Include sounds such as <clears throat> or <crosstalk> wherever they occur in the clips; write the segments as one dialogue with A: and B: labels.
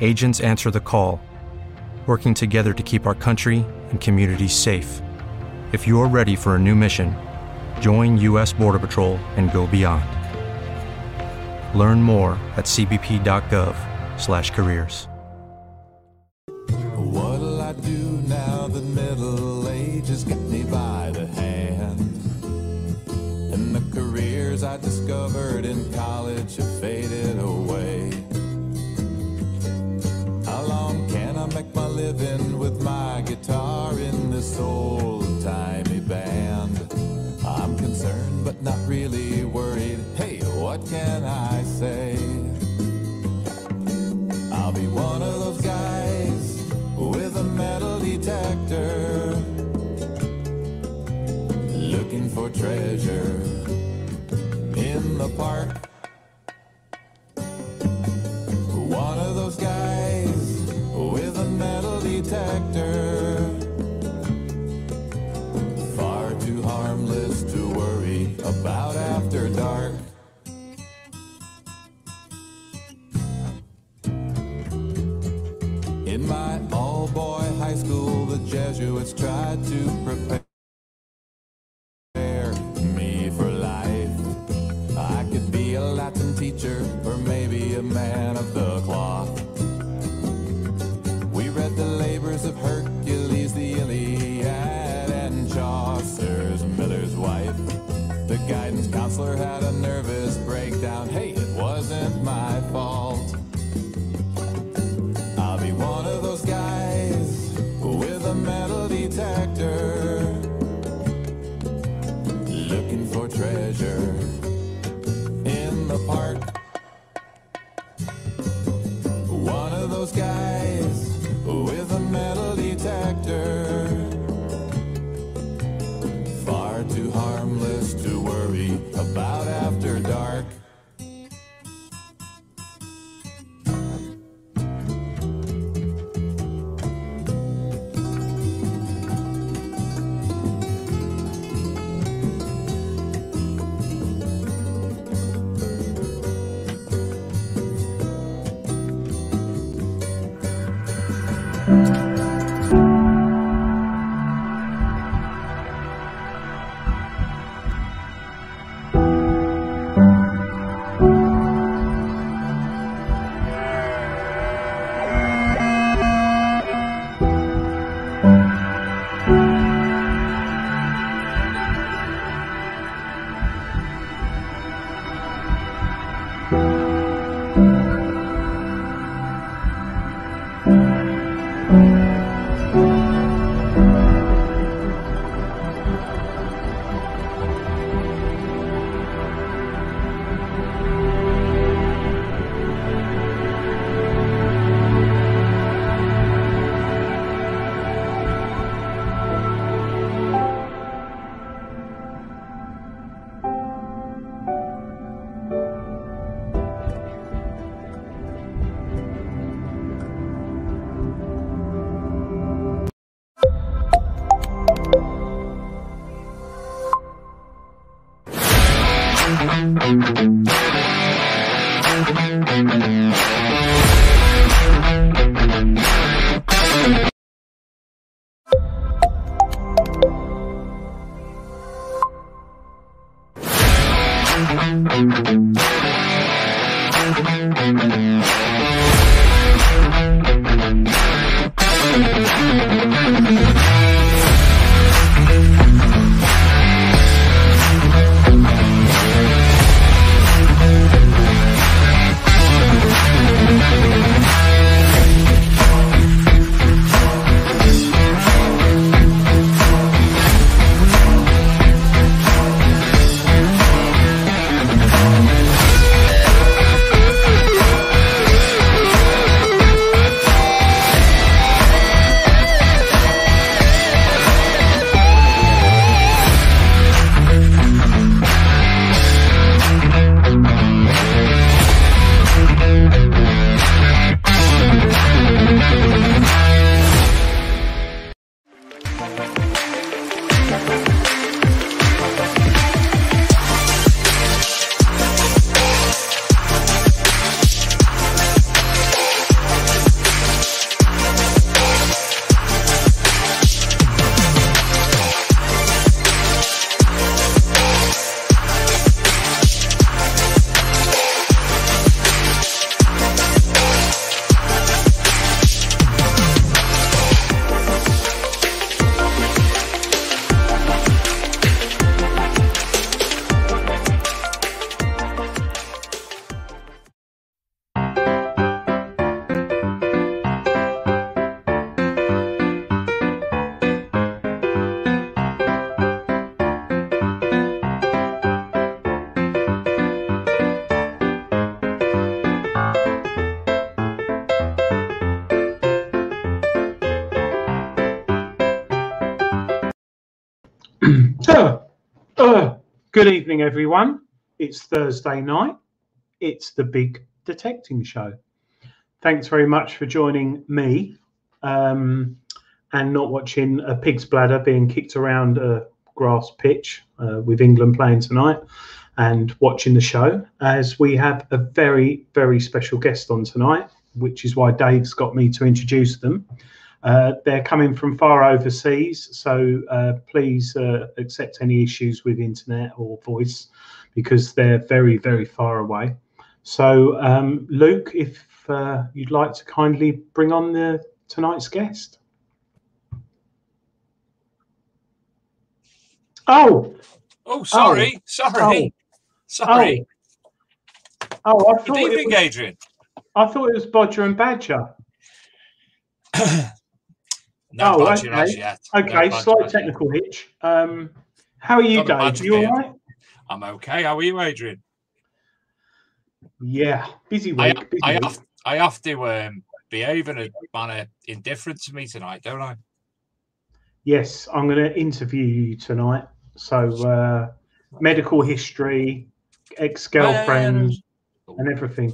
A: Agents answer the call, working together to keep our country and communities safe. If you're ready for a new mission, join U.S. Border Patrol and go beyond. Learn more at cbp.gov/careers.
B: What'll I do now middle me by the hand? And the careers I discovered in college have faded living with my guitar in this old timey band? I'm concerned but not really worried. Hey, what can I say? I'll be one of those guys with a metal detector looking for treasure in the park. One of those guys detector. Far too harmless to worry about after dark. In my all boy high school, the Jesuits tried to prepare with a metal
C: good evening, everyone. It's Thursday night. It's the big detecting show. Thanks very much for joining me um, and not watching a pig's bladder being kicked around a grass pitch uh, with England playing tonight and watching the show as we have a very, very special guest on tonight, which is why Dave's got me to introduce them. Uh, they're coming from far overseas, so uh, please uh, accept any issues with internet or voice because they're very, very far away. So, um, Luke, if uh, you'd like to kindly bring on the tonight's guest. Oh,
D: Oh, sorry,
C: Oh.
D: sorry, sorry.
C: oh, I
D: Good
C: thought it
D: evening,
C: was,
D: Adrian.
C: I thought it was Bodger and Badger. <clears throat>
D: No
C: Oh, okay.
D: No
C: Okay,
D: badger
C: slight technical hitch. Um, how are you,
D: Got
C: Dave? You all right?
D: I'm okay. How are you, Adrian?
C: Yeah, busy
D: I,
C: week. busy
D: I
C: week.
D: have I have to um, behave in a manner indifferent to me tonight, don't I?
C: Yes, I'm going to interview you tonight. So, uh, medical history, ex-girlfriend, and everything.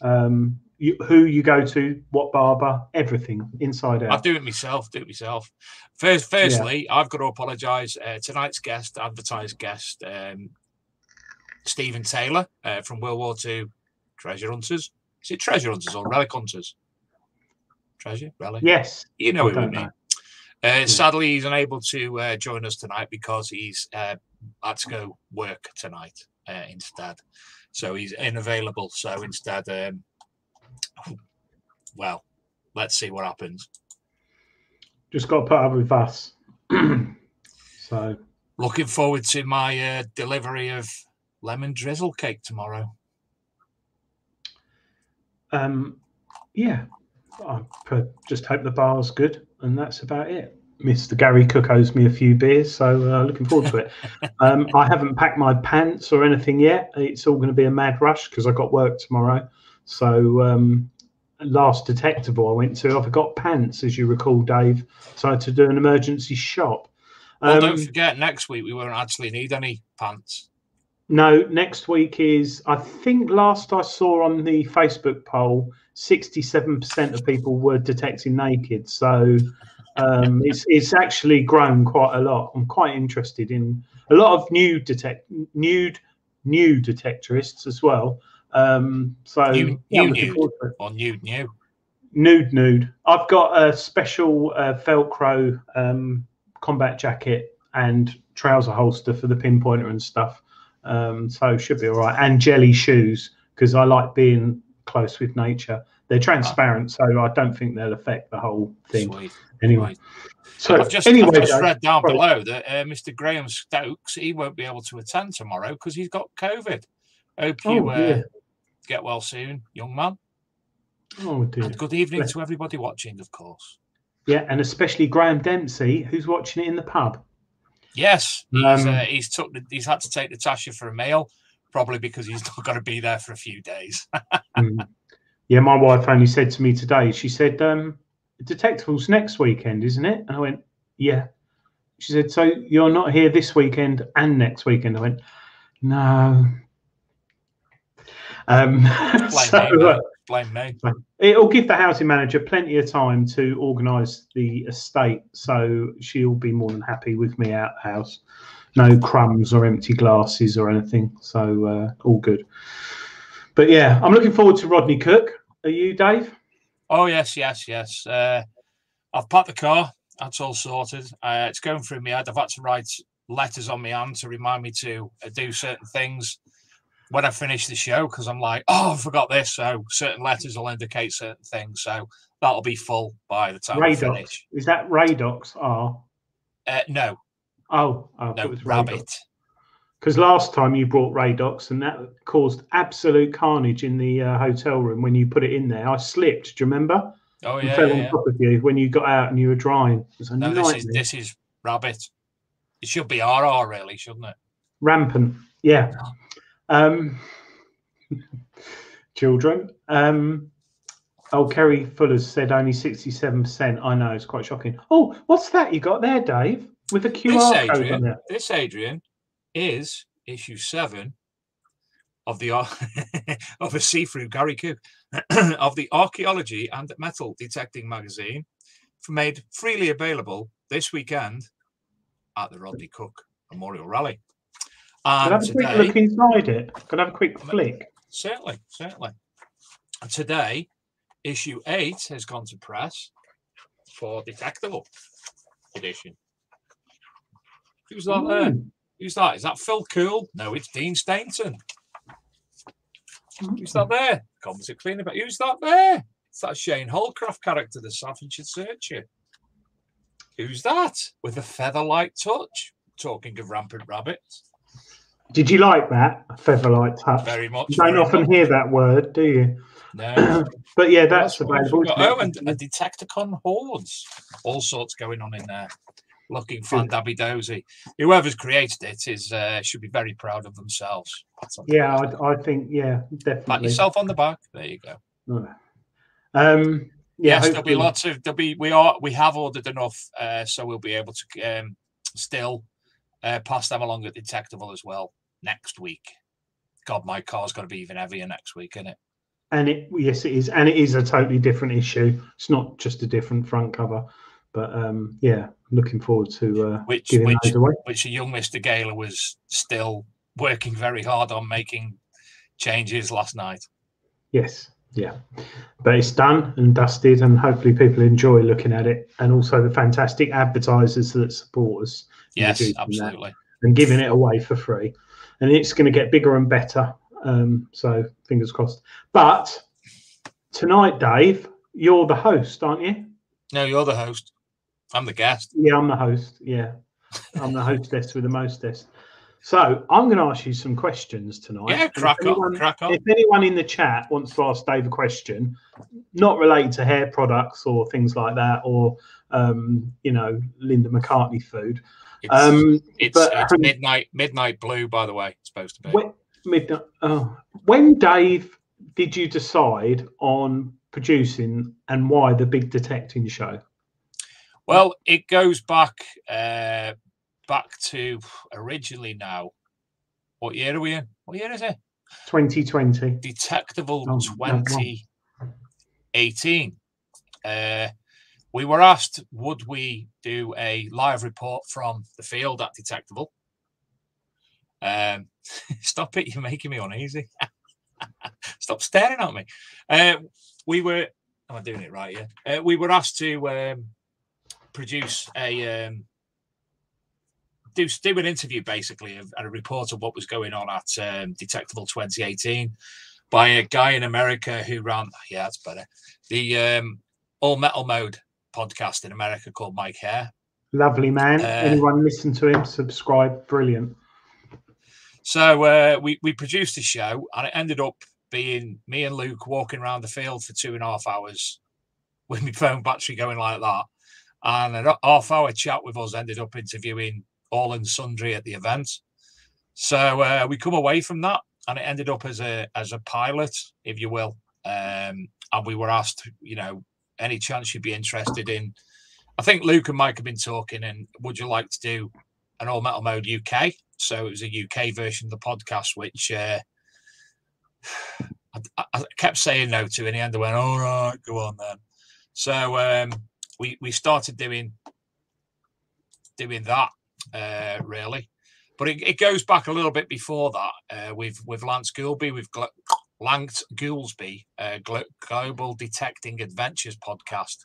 C: Um, you, who you go to, what barber, everything inside out.
D: I'll do it myself. Do it myself. First, firstly, I've got to apologise. Uh, tonight's guest, advertised guest, um, Stephen Taylor uh, from World War Two Treasure Hunters. Is it Treasure Hunters or Relic Hunters? Treasure, relic.
C: Yes,
D: You know
C: I
D: what
C: don't
D: mean. Uh, sadly, he's unable to uh, join us tonight because he's uh, had to go work tonight uh, instead. So he's unavailable. So instead, um, well, let's see what happens.
C: just got to put up with us. so,
D: Looking forward to my uh, delivery of lemon drizzle cake tomorrow.
C: um, yeah, I just hope the bar's good, and that's about it. Mr. Gary Cook owes me a few beers, so uh, looking forward to it. <laughs> um, I haven't packed my pants or anything yet. It's all going to be a mad rush because I got work tomorrow. So, um, last Detectival I went to, I forgot pants, as you recall, Dave. So I had to do an emergency shop.
D: Well,
C: Um,
D: don't forget, next week we won't actually need any pants.
C: No, next week is, I think last I saw on the Facebook poll, 67% of people were detecting naked. So um, <laughs> it's, it's actually grown quite a lot. I'm quite interested in a lot of new detect nude new detectorists as well. Um, so
D: New-
C: yeah, I'm
D: new
C: looking
D: nude.
C: forward to it.
D: Or nude new.
C: Nude, nude. I've got a special uh, Velcro um, combat jacket and trouser holster for the pinpointer and stuff. Um, so should be all right. And jelly shoes because I like being close with nature. They're transparent, so I don't think they'll affect the whole thing.
D: Sweet.
C: Anyway, so
D: I've just,
C: anyway,
D: I've just read down
C: right.
D: below that uh, Mr. Graham Stokes he won't be able to attend tomorrow because he's got COVID. Hope you
C: Oh,
D: uh,
C: dear.
D: Get well soon, young man.
C: oh dear.
D: And good evening to everybody watching, of course.
C: Yeah, and especially Graham Dempsey, who's watching it in the pub.
D: Yes, he's
C: Um,
D: uh, he's took the, he's had to take Natasha for a meal, probably because he's <laughs> not going to be there for a few days. <laughs>
C: Mm. Yeah, my wife only said to me today, she said, um, Detectival's next weekend, isn't it? And I went, Yeah. She said, So you're not here this weekend and next weekend? I went, No. Um, <laughs>
D: Blame
C: so,
D: me,
C: uh.
D: Blame me.
C: it'll give the housing manager plenty of time to organise the estate, so she'll be more than happy with me out the house. No crumbs or empty glasses or anything, so uh, all good. But yeah, I'm looking forward to Rodney Cook. Are you, Dave?
D: Oh yes, yes, yes. Uh, I've packed the car. That's all sorted. Uh, it's going through my head. I've had to write letters on my hand to remind me to uh, do certain things when I finish the show because I'm like, oh, I forgot this. So certain letters will indicate certain things. So that'll be full by the time I
C: Radox.
D: finish.
C: Is that Radox? R?
D: Uh, no,
C: Oh, oh,
D: no, rabbit.
C: Because last time you brought Radox, and that caused absolute carnage in the uh, hotel room when you put it in there. I slipped. Do you remember?
D: Oh yeah,
C: fell
D: yeah,
C: on
D: yeah.
C: top of you when you got out and you were drying. It was a
D: No,
C: nightmare.
D: this is this is rabbit. It should be RR really, shouldn't it?
C: rampant. Yeah. Um, children. Um, oh, Kerry Fuller's said only sixty-seven percent. I know it's quite shocking. Oh, what's that you got there, Dave? with a
D: This
C: QR code on
D: Adrian,
C: it.
D: this Adrian is issue seven of the <laughs> of a see-through Gary Cook <clears throat> of the Archaeology and Metal Detecting magazine, made freely available this weekend at the Rodney Cook Memorial Rally.
C: Can I have a quick look inside it? Can I have a quick flick?
D: certainly, certainly. Today, issue eight has gone to press for Detectival edition. Who's that there?
C: Mm.
D: Who's that? Is that Phil Cool? No, it's Dean Stainton. Who's that there? Comments clean about who's that there? It's that Shane Holcroft character, the Staffordshire Searcher. Who's that? With a feather-like touch. Talking of rampant rabbits.
C: Did you like that featherlight touch?
D: Very much.
C: You don't often
D: much.
C: hear that word, do you?
D: No. <clears throat>
C: But yeah, that's
D: what else
C: available.
D: Oh, and a Detecticon hordes. All sorts going on in there. Looking fan dabby dozy. Whoever's created it is uh, should be very proud of themselves. Pat
C: yeah. I, I think yeah,
D: Pat
C: definitely.
D: yourself on the back. There you go.
C: Um, yeah,
D: yes, there'll be lots of there'll be we are we have ordered enough, uh, so we'll be able to um, still uh, pass them along at Detectival as well next week. God, my car's going to be even heavier next week, isn't it?
C: And it yes, it is, and it is a totally different issue. It's not just a different front cover, but um, yeah, looking forward to uh,
D: Which
C: giving
D: which
C: those away.
D: which the young Mister Gaylor was still working very hard on making changes last night.
C: Yes, yeah, but it's done and dusted, and hopefully people enjoy looking at it, and also the fantastic advertisers that support us
D: Yes, absolutely.
C: and giving it away for free, and it's going to get bigger and better. Um, so fingers crossed. But tonight, Dave, you're the host, aren't you?
D: No, you're the host. I'm the guest.
C: Yeah, I'm the host. Yeah, I'm the hostess with the mostess. So I'm going to ask you some questions tonight.
D: Yeah, crack on, crack on.
C: If anyone in the chat wants to ask Dave a question, not related to hair products or things like that, or um, you know, Linda McCartney food.
D: It's,
C: Um,
D: it's,
C: but-
D: it's midnight midnight blue, by the way. It's supposed to be.
C: when, midnight, oh, when Dave did you decide on producing and why the big detecting show?
D: Well, it goes back uh, back to originally now. What year are we in? What year is it?
C: 2020.
D: Detectival
C: Oh, no, wrong.
D: 2018. Uh, we were asked, would we do a live report from the field at Detectival? Um, <laughs> stop it! You're making me uneasy. <laughs> stop staring at me. Uh, we were. Am I doing it right? Yeah. Uh, we were asked to um, produce a um, do do an interview basically and a report of what was going on at um, Detectival 2018 by a guy in America who ran yeah that's better the um, All Metal Mode podcast in America called Mike Hare.
C: Lovely man.
D: Uh,
C: Anyone listen to him? Subscribe. Brilliant.
D: So uh, we we produced the show and it ended up being me and Luke walking around the field for two and a half hours with my phone battery going like that. And a half hour chat with us ended up interviewing all and sundry at the event. So uh, we come away from that and it ended up as a as a pilot, if you will. Um, and we were asked, you know, any chance you'd be interested in. I think Luke and Mike have been talking, and would you like to do an all metal mode UK? So it was a UK version of the podcast, which uh, <sighs> I, I kept saying no to, and the end I went, "All right, go on then." So um, we we started doing doing that uh, really, but it, it goes back a little bit before that uh, with with Lance Goolby, with Gl- Lance Goolsby, uh, Global Detecting Adventures podcast,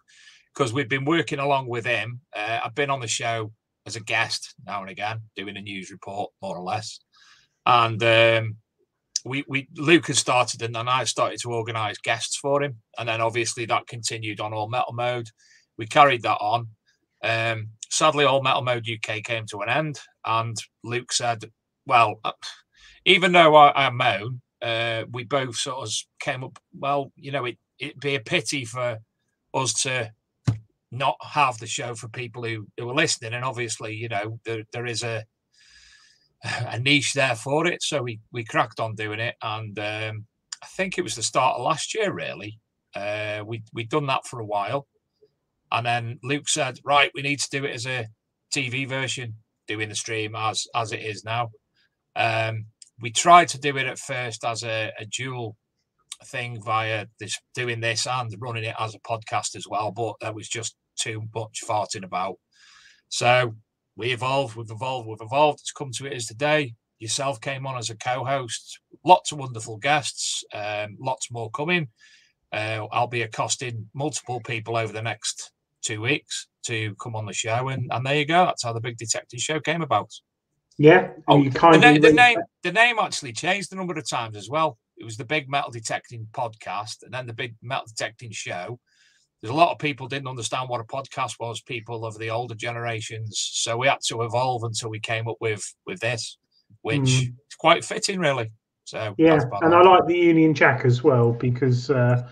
D: because we've been working along with him. Uh, I've been on the show as a guest now and again, doing a news report more or less, and um, we we Luke has started, and then I started to organise guests for him, and then obviously that continued on All Metal Mode. We carried that on. Um, sadly, All Metal Mode UK came to an end, and Luke said, "Well, uh, even though I, I moan, uh, we both sort of came up. Well, you know, it it'd be a pity for us to not have the show for people who, who are listening, and obviously, you know, there there is a a niche there for it. So we we cracked on doing it, and um, I think it was the start of last year. Really, uh, we we'd done that for a while, and then Luke said, "Right, we need to do it as a TV version, doing the stream as as it is now. Um, we tried to do it at first as a, a dual thing via this doing this and running it as a podcast as well, but that was just too much farting about. So we evolved, we've evolved, we've evolved. It's come to it as today. Yourself came on as a co-host. Lots of wonderful guests. Um, lots more coming. Uh, I'll be accosting multiple people over the next two weeks to come on the show, and, and there you go. That's how the Big Detecting Show came about.
C: Yeah.
D: Oh, the, na- the name the name actually changed a number of times as well. It was the Big Metal Detecting podcast, and then the Big Metal Detecting Show. There's a lot of people didn't understand what a podcast was. People of the older generations, so we had to evolve until we came up with with this, which mm. is quite fitting, really. So
C: yeah, and I like the Union Jack as well because uh,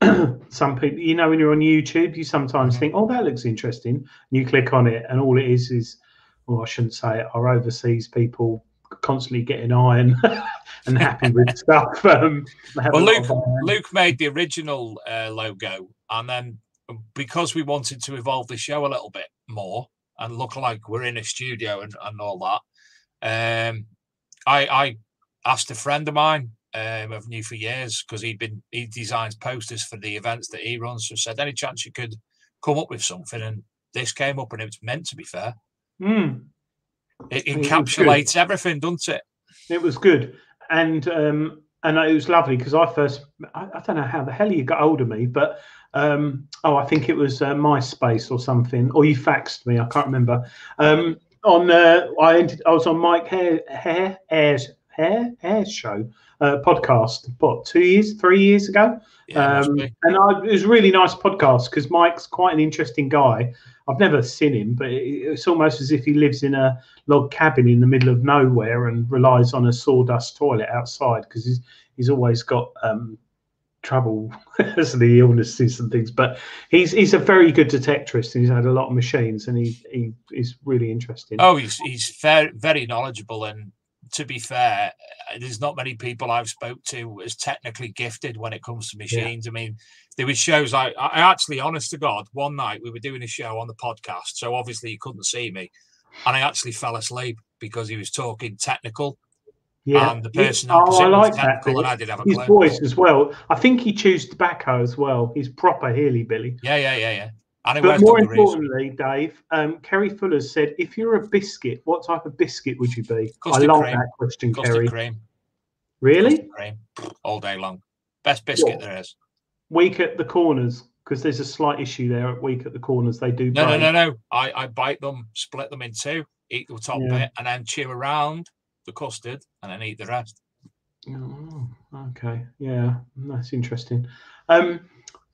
C: <clears throat> some people, you know, when you're on YouTube, you sometimes mm-hmm. think, "Oh, that looks interesting." And you click on it, and all it is is, well, I shouldn't say it, our overseas people constantly getting iron <laughs> and happy with <laughs> stuff. Um,
D: well, Luke, Luke made the original uh, logo, and then because we wanted to evolve the show a little bit more and look like we're in a studio and, and all that, um, I, I asked a friend of mine um, I've knew for years because he'd been he designs posters for the events that he runs. So said, any chance you could come up with something? And this came up, and it was meant to be fair.
C: Mm.
D: It encapsulates it everything, doesn't it?
C: It was good, and um, and it was lovely because I first I, I, don't know how the hell you got hold of me, but um, oh, I think it was uh, MySpace or something, or you faxed me. I can't remember. Um, on uh, I entered, I was on Mike Hare Hare Hare's Hare Hare's show uh, podcast. What two years, three years ago? Yeah, um, and I, it was a really nice podcast because Mike's quite an interesting guy. I've never seen him, but it's almost as if he lives in a log cabin in the middle of nowhere and relies on a sawdust toilet outside because he's he's always got um, trouble <laughs> as the illnesses and things. But he's he's a very good detectorist and he's had a lot of machines and he he is really interesting.
D: Oh, he's he's very very knowledgeable and to be fair, uh, there's not many people I've spoke to as technically gifted when it comes to machines. Yeah. I mean, there was shows I, I actually, honest to God, one night we were doing a show on the podcast, so obviously he couldn't see me, and I actually fell asleep because he was talking technical.
C: Yeah,
D: and the person
C: oh, I like
D: that. And I did have a
C: His voice as well. I think he chews tobacco as well. He's proper Healy Billy.
D: Yeah, yeah, yeah, yeah.
C: But more importantly, Dave, um, Kerry Fuller said, if you're a biscuit, what type of biscuit would you be?
D: Custard
C: I love
D: cream.
C: that question,
D: Custard
C: Kerry.
D: cream.
C: Really?
D: Cream. All day long. Best biscuit there is.
C: Weak at the corners because there's a slight issue there at weak at the corners. They do.
D: No, break. no, no, no. I, I bite them, split them in two, eat the top yeah. bit, and then chew around the custard, and then eat the rest.
C: Oh, okay. Yeah, that's interesting. Um,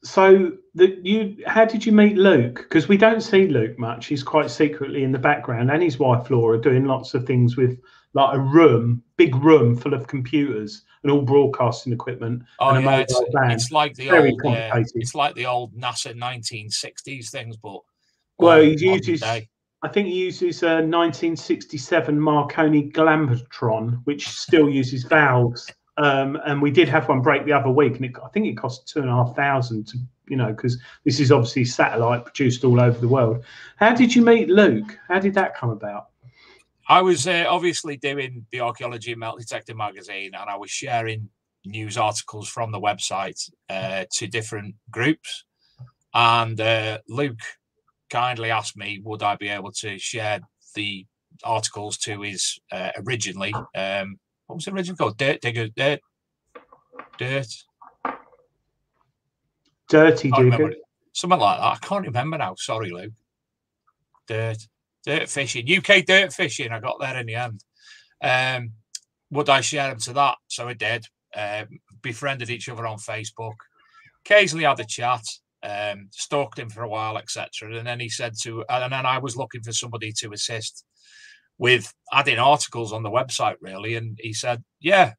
C: so the you how did you meet Luke? Because we don't see Luke much. He's quite secretly in the background, and his wife Laura doing lots of things with like a room, big room full of computers and all broadcasting equipment.
D: Oh yeah, it's, it's, like the Very old, uh, it's like the old NASA 1960s things, but
C: well, he uses. I think he uses a 1967 Marconi Glambatron, which still uses valves. Um, and we did have one break the other week, and it, I think it cost two and a half thousand to, you know, because this is obviously satellite produced all over the world. How did you meet Luke? How did that come about?
D: I was uh, obviously doing the Archaeology and Metal Detector magazine, and I was sharing news articles from the website uh, to different groups. And uh, Luke kindly asked me, would I be able to share the articles to his uh, originally um, what was the original called? Dirt Digger, Dirt, Dirt,
C: Dirty Digger,
D: something like that. I can't remember now. Sorry, Luke. Dirt, Dirt Fishing, UK Dirt Fishing. I got there in the end. Um, would I share them to that? So I did. Um, befriended each other on Facebook. Occasionally had a chat. Um, stalked him for a while, etc. And then he said to, and then I was looking for somebody to assist with adding articles on the website, really. And he said, "Yeah,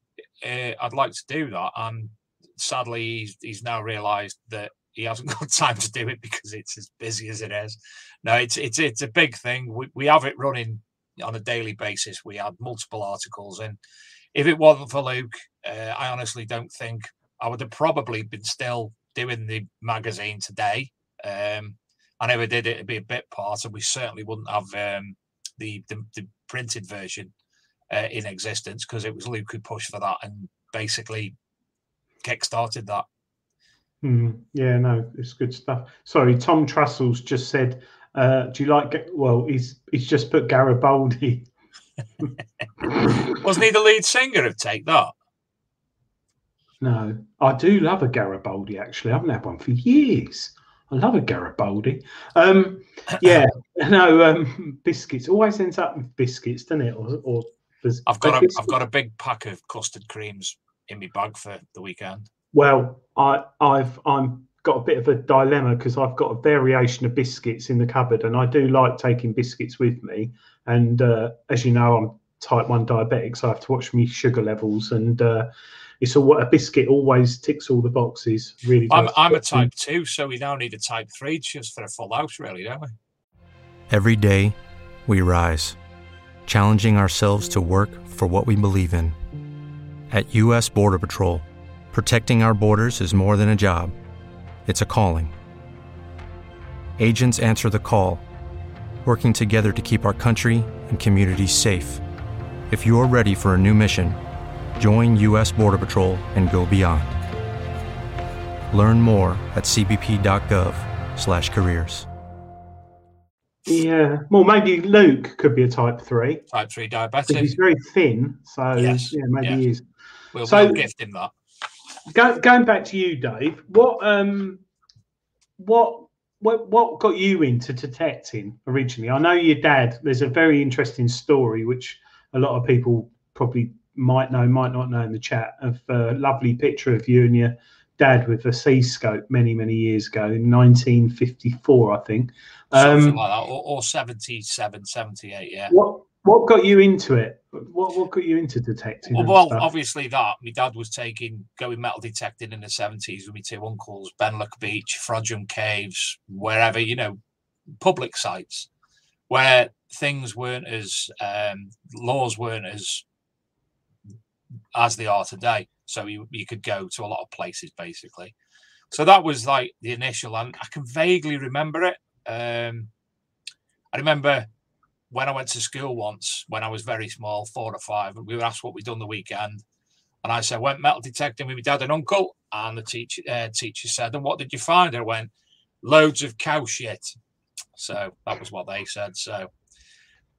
D: uh, I'd like to do that." And sadly, he's, he's now realised that he hasn't <laughs> got time to do it because it's as busy as it is. No, it's it's it's a big thing. We we have it running on a daily basis. We add multiple articles, and if it wasn't for Luke, uh, I honestly don't think I would have probably been still doing the magazine today. Um, I never did it. It'd be a bit part, and we certainly wouldn't have um, the, the, the printed version uh, in existence because it was Luke who pushed for that and basically kick-started that.
C: Mm, yeah, no, it's good stuff. Sorry, Tom Trussell's just said, uh, "Do you like?" Well, he's he's just put Garibaldi. <laughs>
D: Wasn't he the lead singer of Take That?
C: No, I do love a Garibaldi. Actually, I haven't had one for years. I love a Garibaldi. Um, yeah, <laughs> no, um, biscuits always ends up with biscuits, doesn't it? Or, or
D: I've got a, I've got a big pack of custard creams in my bag for the weekend.
C: Well, I I've I'm got a bit of a dilemma because I've got a variation of biscuits in the cupboard, and I do like taking biscuits with me. And uh, as you know, I'm type one diabetic, so I have to watch my sugar levels and. Uh, it's a, a biscuit always ticks all the boxes. Really,
D: I'm, I'm a um, type two, so we now need a type three just for a full house, really, don't we?
A: Every day, we rise, challenging ourselves to work for what we believe in. At U.S. Border Patrol, protecting our borders is more than a job; it's a calling. Agents answer the call, working together to keep our country and communities safe. If you're ready for a new mission Join U.S. Border Patrol and go beyond. Learn more at cbp.gov/careers.
C: Yeah, well, maybe Luke could be a type three.
D: Type three diabetic.
C: He's very thin, so yes. yeah, maybe
D: yes.
C: he is.
D: We'll, so, we'll gift him that.
C: Go, going back to you, Dave. What um, what what what got you into detecting originally? I know your dad. There's a very interesting story which a lot of people probably might know, might not know in the chat of a lovely picture of you and your dad with a C scope many, many years ago in 1954, I think.
D: Something um, like that, or, or 77, 78, yeah.
C: What what got you into it? What what got you into detecting?
D: Well, obviously that my dad was taking going metal detecting in the seventies with my two uncles, Benllech Beach, Frodsham Caves, wherever you know, public sites where things weren't as um, laws weren't as as they are today. So you, you could go to a lot of places basically. So that was like the initial, and I can vaguely remember it. Um, I remember when I went to school once when I was very small, four or five, and we were asked what we'd done the weekend. And I said, went metal detecting with my dad and uncle. And the teacher uh, teacher said, and what did you find? I went, loads of cow shit. So that was what they said. So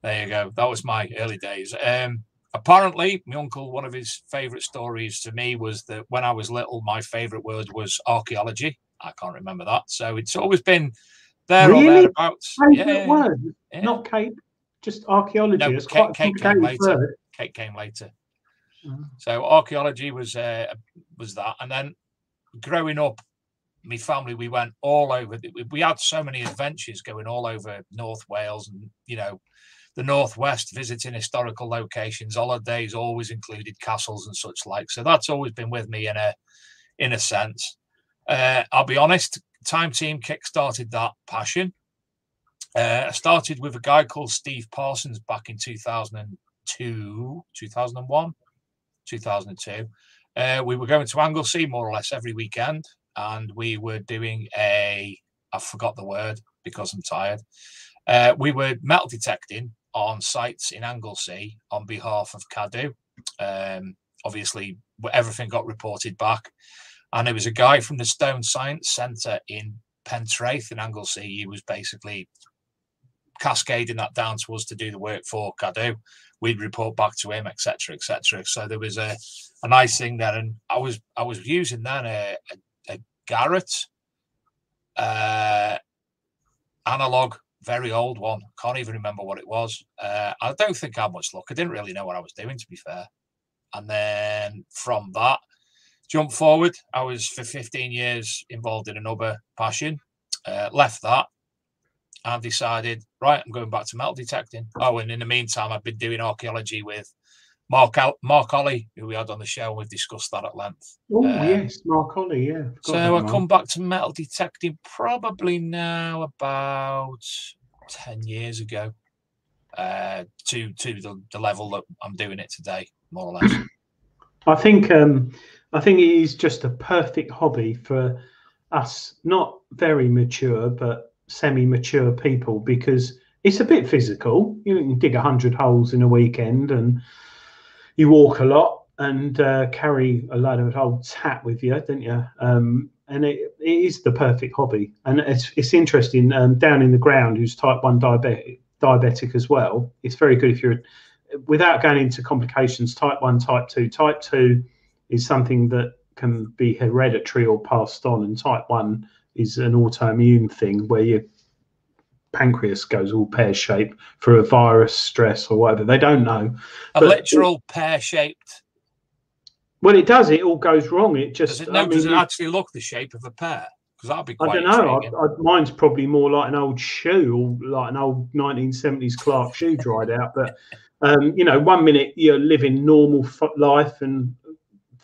D: there you go. That was my early days. Um, apparently, my uncle, one of his favorite stories to me was that when I was little, my favorite word was archaeology. I can't remember that. So it's always been there really? or thereabouts.
C: yeah. word, yeah. not Kate, just archaeology. No, it's Kate,
D: Kate came later. Word. Kate came later. Mm. So archaeology was uh, was that, and then growing up, my family we went all over. We had so many adventures going all over North Wales, and you know, the northwest visiting historical locations holidays always included castles and such like. So that's always been with me in a in a sense. Uh, i'll be honest time team kick-started that passion. Uh, i started with a guy called steve parsons back in 2002 2001 2002 uh, we were going to anglesey more or less every weekend and we were doing a i forgot the word because i'm tired. Uh, we were metal detecting on sites in Anglesey on behalf of Cadw. Um, obviously, everything got reported back. And there was a guy from the Stone Science Centre in Pentraeth in Anglesey. He was basically cascading that down to us to do the work for Cadw. We'd report back to him, etc., etc. So there was a, a nice thing there, and I was I was using then a, a, a Garrett uh, analog very old one. Can't even remember what it was. Uh, I don't think I had much luck. I didn't really know what I was doing, to be fair. And then from that, jump forward. I was for 15 years involved in another passion. Uh, left that and decided, right, I'm going back to metal detecting. Oh, and in the meantime, I've been doing archaeology with Mark Mark Ollie, who we had on the show, and we've discussed that at length.
C: Oh um, yes, Mark Ollie, yeah.
D: So I come back to metal detecting probably now about ten years ago, uh, to to the, the level that I'm doing it today, more or less.
C: I think um, I think it is just a perfect hobby for us, not very mature, but semi-mature people because it's a bit physical. You can dig a hundred holes in a weekend, and you walk a lot and uh, carry a load of old tat with you, don't you? Um, and it, it is the perfect hobby. And it's it's interesting. Um, down in the ground, who's type one diabetic, diabetic as well. It's very good if you're without going into complications. Type one, type two. Type two is something that can be hereditary or passed on, and type one is an autoimmune thing where your pancreas goes all pear shaped for a virus stress or whatever. They don't know.
D: A literal pear shaped.
C: Well, it does. It all goes wrong. It just
D: does it, no, I mean, does it actually look the shape of a pear? Because that'd be quite.
C: I don't know. I, I, mine's probably more like an old shoe or like an old 1970s Clark shoe dried out. But um, you know, one minute you're living normal life and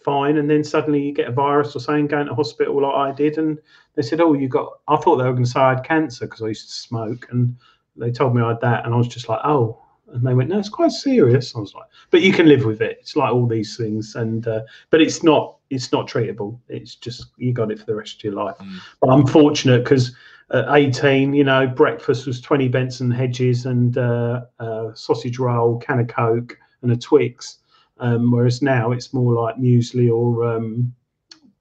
C: fine, and then suddenly you get a virus or something, going to hospital like I did, and they said, "Oh, you got." I thought they were going to say I had cancer because I used to smoke, and they told me I had that, and I was just like, "Oh." And they went, "No, it's quite serious." I was like, "But you can live with it. It's like all these things, and uh, but it's not it's not treatable. It's just you got it for the rest of your life." Mm. But I'm fortunate because at 18, you know, breakfast was 20 Benson Hedges and uh, uh, sausage roll, can of Coke, and a Twix. Um, whereas now it's more like muesli or um,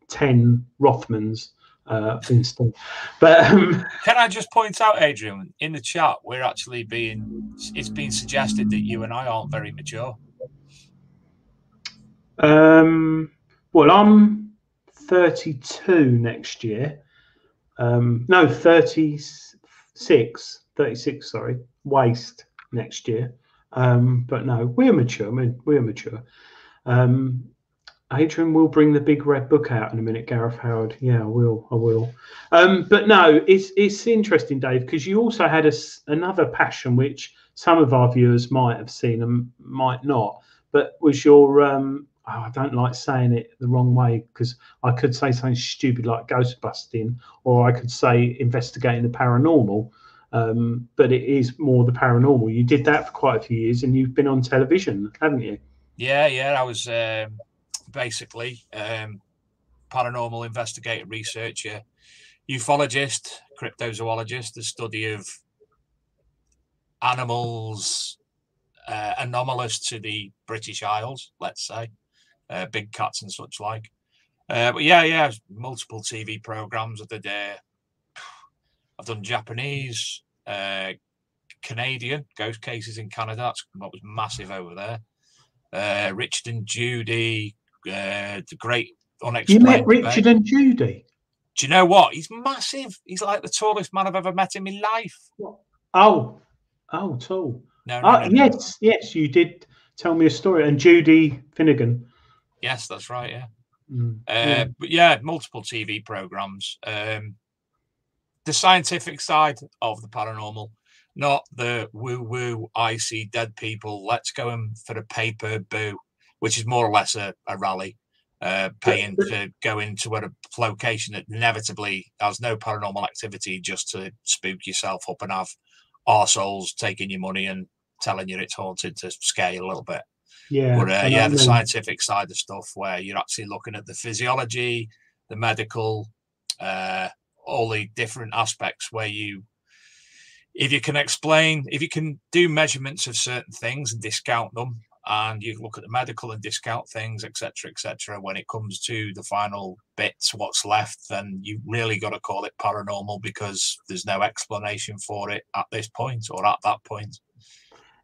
C: 10 Rothmans uh, instant. But um,
D: can I just point out, Adrian, in the chat, we're actually being it's been suggested that you and I aren't very mature.
C: Um, well, I'm 32 next year. Um, no, 36, 36, sorry, waste next year. Um, but no, we're mature. We're mature. Um, Adrian will bring the big red book out in a minute, Gareth Howard. Yeah, I will. I will. Um, but no, it's it's interesting, Dave, because you also had a, another passion which some of our viewers might have seen and might not. But was your um, oh, I don't like saying it the wrong way because I could say something stupid like ghost busting, or I could say investigating the paranormal. Um, but it is more the paranormal. You did that for quite a few years, and you've been on television, haven't you?
D: Yeah, yeah. I was um, basically um, paranormal investigator, researcher, ufologist, cryptozoologist, the study of animals uh, anomalous to the British Isles, let's say, uh, big cats and such like. Uh, but yeah, yeah, multiple TV programs of the day. I've done Japanese, uh, Canadian ghost cases in Canada. That's what was massive over there. Uh, Richard and Judy, uh, the great unexplained.
C: You met Richard debate. and Judy.
D: Do you know what? He's massive. He's like the tallest man I've ever met in my life.
C: Oh, oh, tall.
D: No, no, oh, no,
C: no yes, no. yes, you did tell me a story. And Judy Finnegan.
D: Yes, that's right. Yeah. Mm, uh, yeah. But yeah, multiple TV programs. Um, the scientific side of the paranormal, not the woo woo, I see dead people. Let's go in for a paper boo which is more or less a, a rally, uh, paying to go into a location that inevitably has no paranormal activity just to spook yourself up and have arseholes taking your money and telling you it's haunted to scare you a little bit.
C: Yeah.
D: But uh, yeah, the scientific side of stuff where you're actually looking at the physiology, the medical, uh, all the different aspects where you if you can explain if you can do measurements of certain things and discount them and you look at the medical and discount things, etc., etc. When it comes to the final bits, what's left, then you really got to call it paranormal because there's no explanation for it at this point or at that point.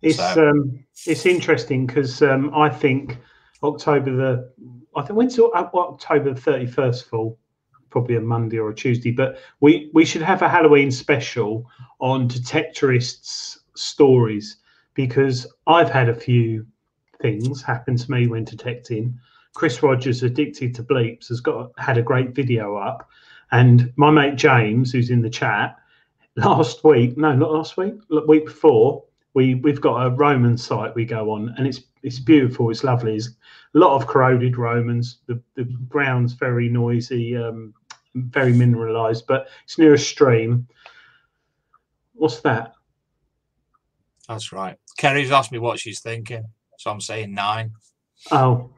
C: It's so. um, it's interesting because um, I think October the I think when's October thirty first fall, probably a Monday or a Tuesday, but we we should have a Halloween special on detectorists stories because I've had a few things happen to me when detecting. Chris Rogers, addicted to bleeps, has got had a great video up, and my mate James, who's in the chat, <laughs> last week, no, not last week, week before, we we've got a Roman site we go on, and it's it's beautiful, it's lovely. It's a lot of corroded Romans. The the ground's very noisy, um, very mineralized, but it's near a stream. What's that?
D: That's right. Kerry's asked me what she's thinking. So I'm saying nine.
C: Oh,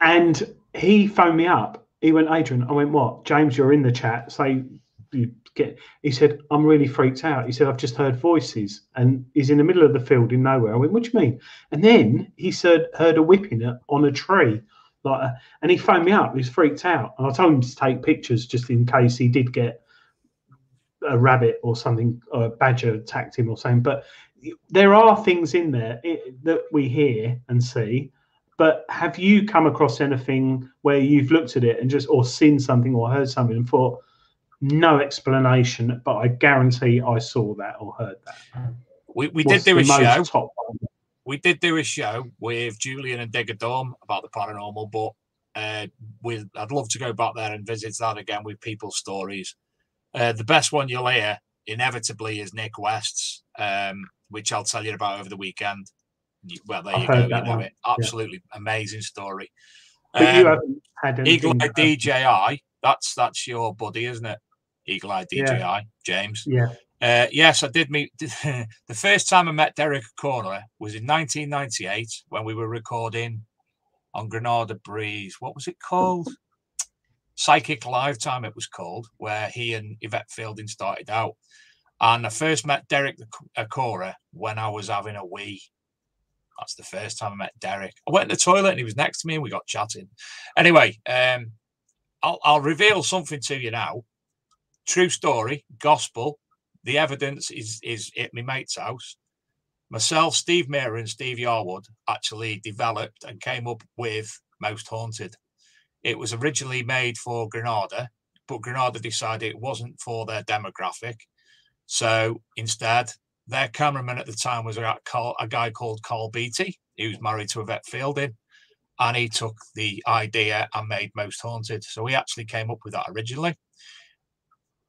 C: and he phoned me up. He went, Adrian. I went, what? James, you're in the chat. Say, you get. He said, "I'm really freaked out." He said, "I've just heard voices," and he's in the middle of the field in nowhere. I went, "What do you mean?" And then he said, "Heard a whipping on a tree." Like, uh, and he phoned me up. He was freaked out, and I told him to take pictures just in case he did get a rabbit or something, or a badger attacked him or something. But there are things in there that we hear and see. But have you come across anything where you've looked at it and just or seen something or heard something and thought, no explanation, but I guarantee I saw that or heard that.
D: We, we did do a show. We did do a show with Julian and Digger Dorm about the paranormal, but uh, with I'd love to go back there and visit that again with people's stories. Uh, the best one you'll hear inevitably is Nick West's, um, which I'll tell you about over the weekend. Well, there I've you go. You know one. it. Absolutely yeah. amazing story.
C: Um,
D: Eagle Eye DJI. That's that's your buddy, isn't it? Eagle Eye DJI, yeah. James.
C: Yeah.
D: Uh, yes, I did meet. <laughs> the first time I met Derek Acorah was in 1998 when we were recording on Granada Breeze. What was it called? Psychic Lifetime, it was called, where he and Yvette Fielding started out. And I first met Derek Acorah when I was having a wee. That's the first time I met Derek. I went in the toilet and he was next to me and we got chatting. Anyway, um, I'll, I'll reveal something to you now. True story, gospel. The evidence is is at my mate's house. Myself, Steve Mirror, and Steve Yarwood actually developed and came up with Most Haunted. It was originally made for Granada, but Granada decided it wasn't for their demographic. So instead, their cameraman at the time was a, guy called Karl Beattie, who was married to Yvette Fielding, and he took the idea and made Most Haunted. So he actually came up with that originally.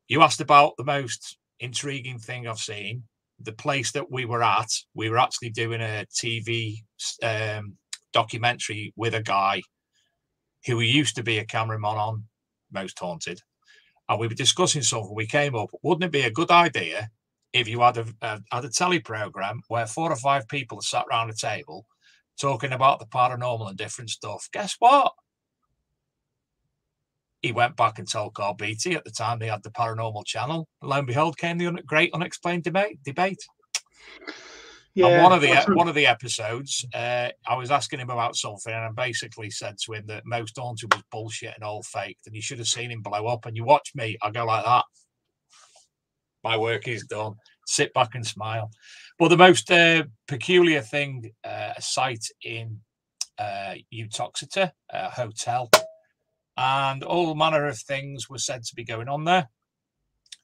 D: You asked about the most intriguing thing I've seen. The place that we were at, we were actually doing a TV um, documentary with a guy who used to be a cameraman on Most Haunted. And we were discussing something. We came up, wouldn't it be a good idea if you had a, a had a telly program where four or five people sat around a table talking about the paranormal and different stuff? Guess what? He went back and told Karl Beattie at the time they had the paranormal channel. Lo and behold, came the un- great unexplained debate. Debate. Yeah, and one of the one of the episodes, uh, I was asking him about something, and I basically said to him that most haunted was bullshit and all faked, and you should have seen him blow up. And you watch me, I go like that. My work is done. Sit back and smile. But the most uh, peculiar thing, uh, a site in uh, Uttoxeter, a hotel and all manner of things were said to be going on there.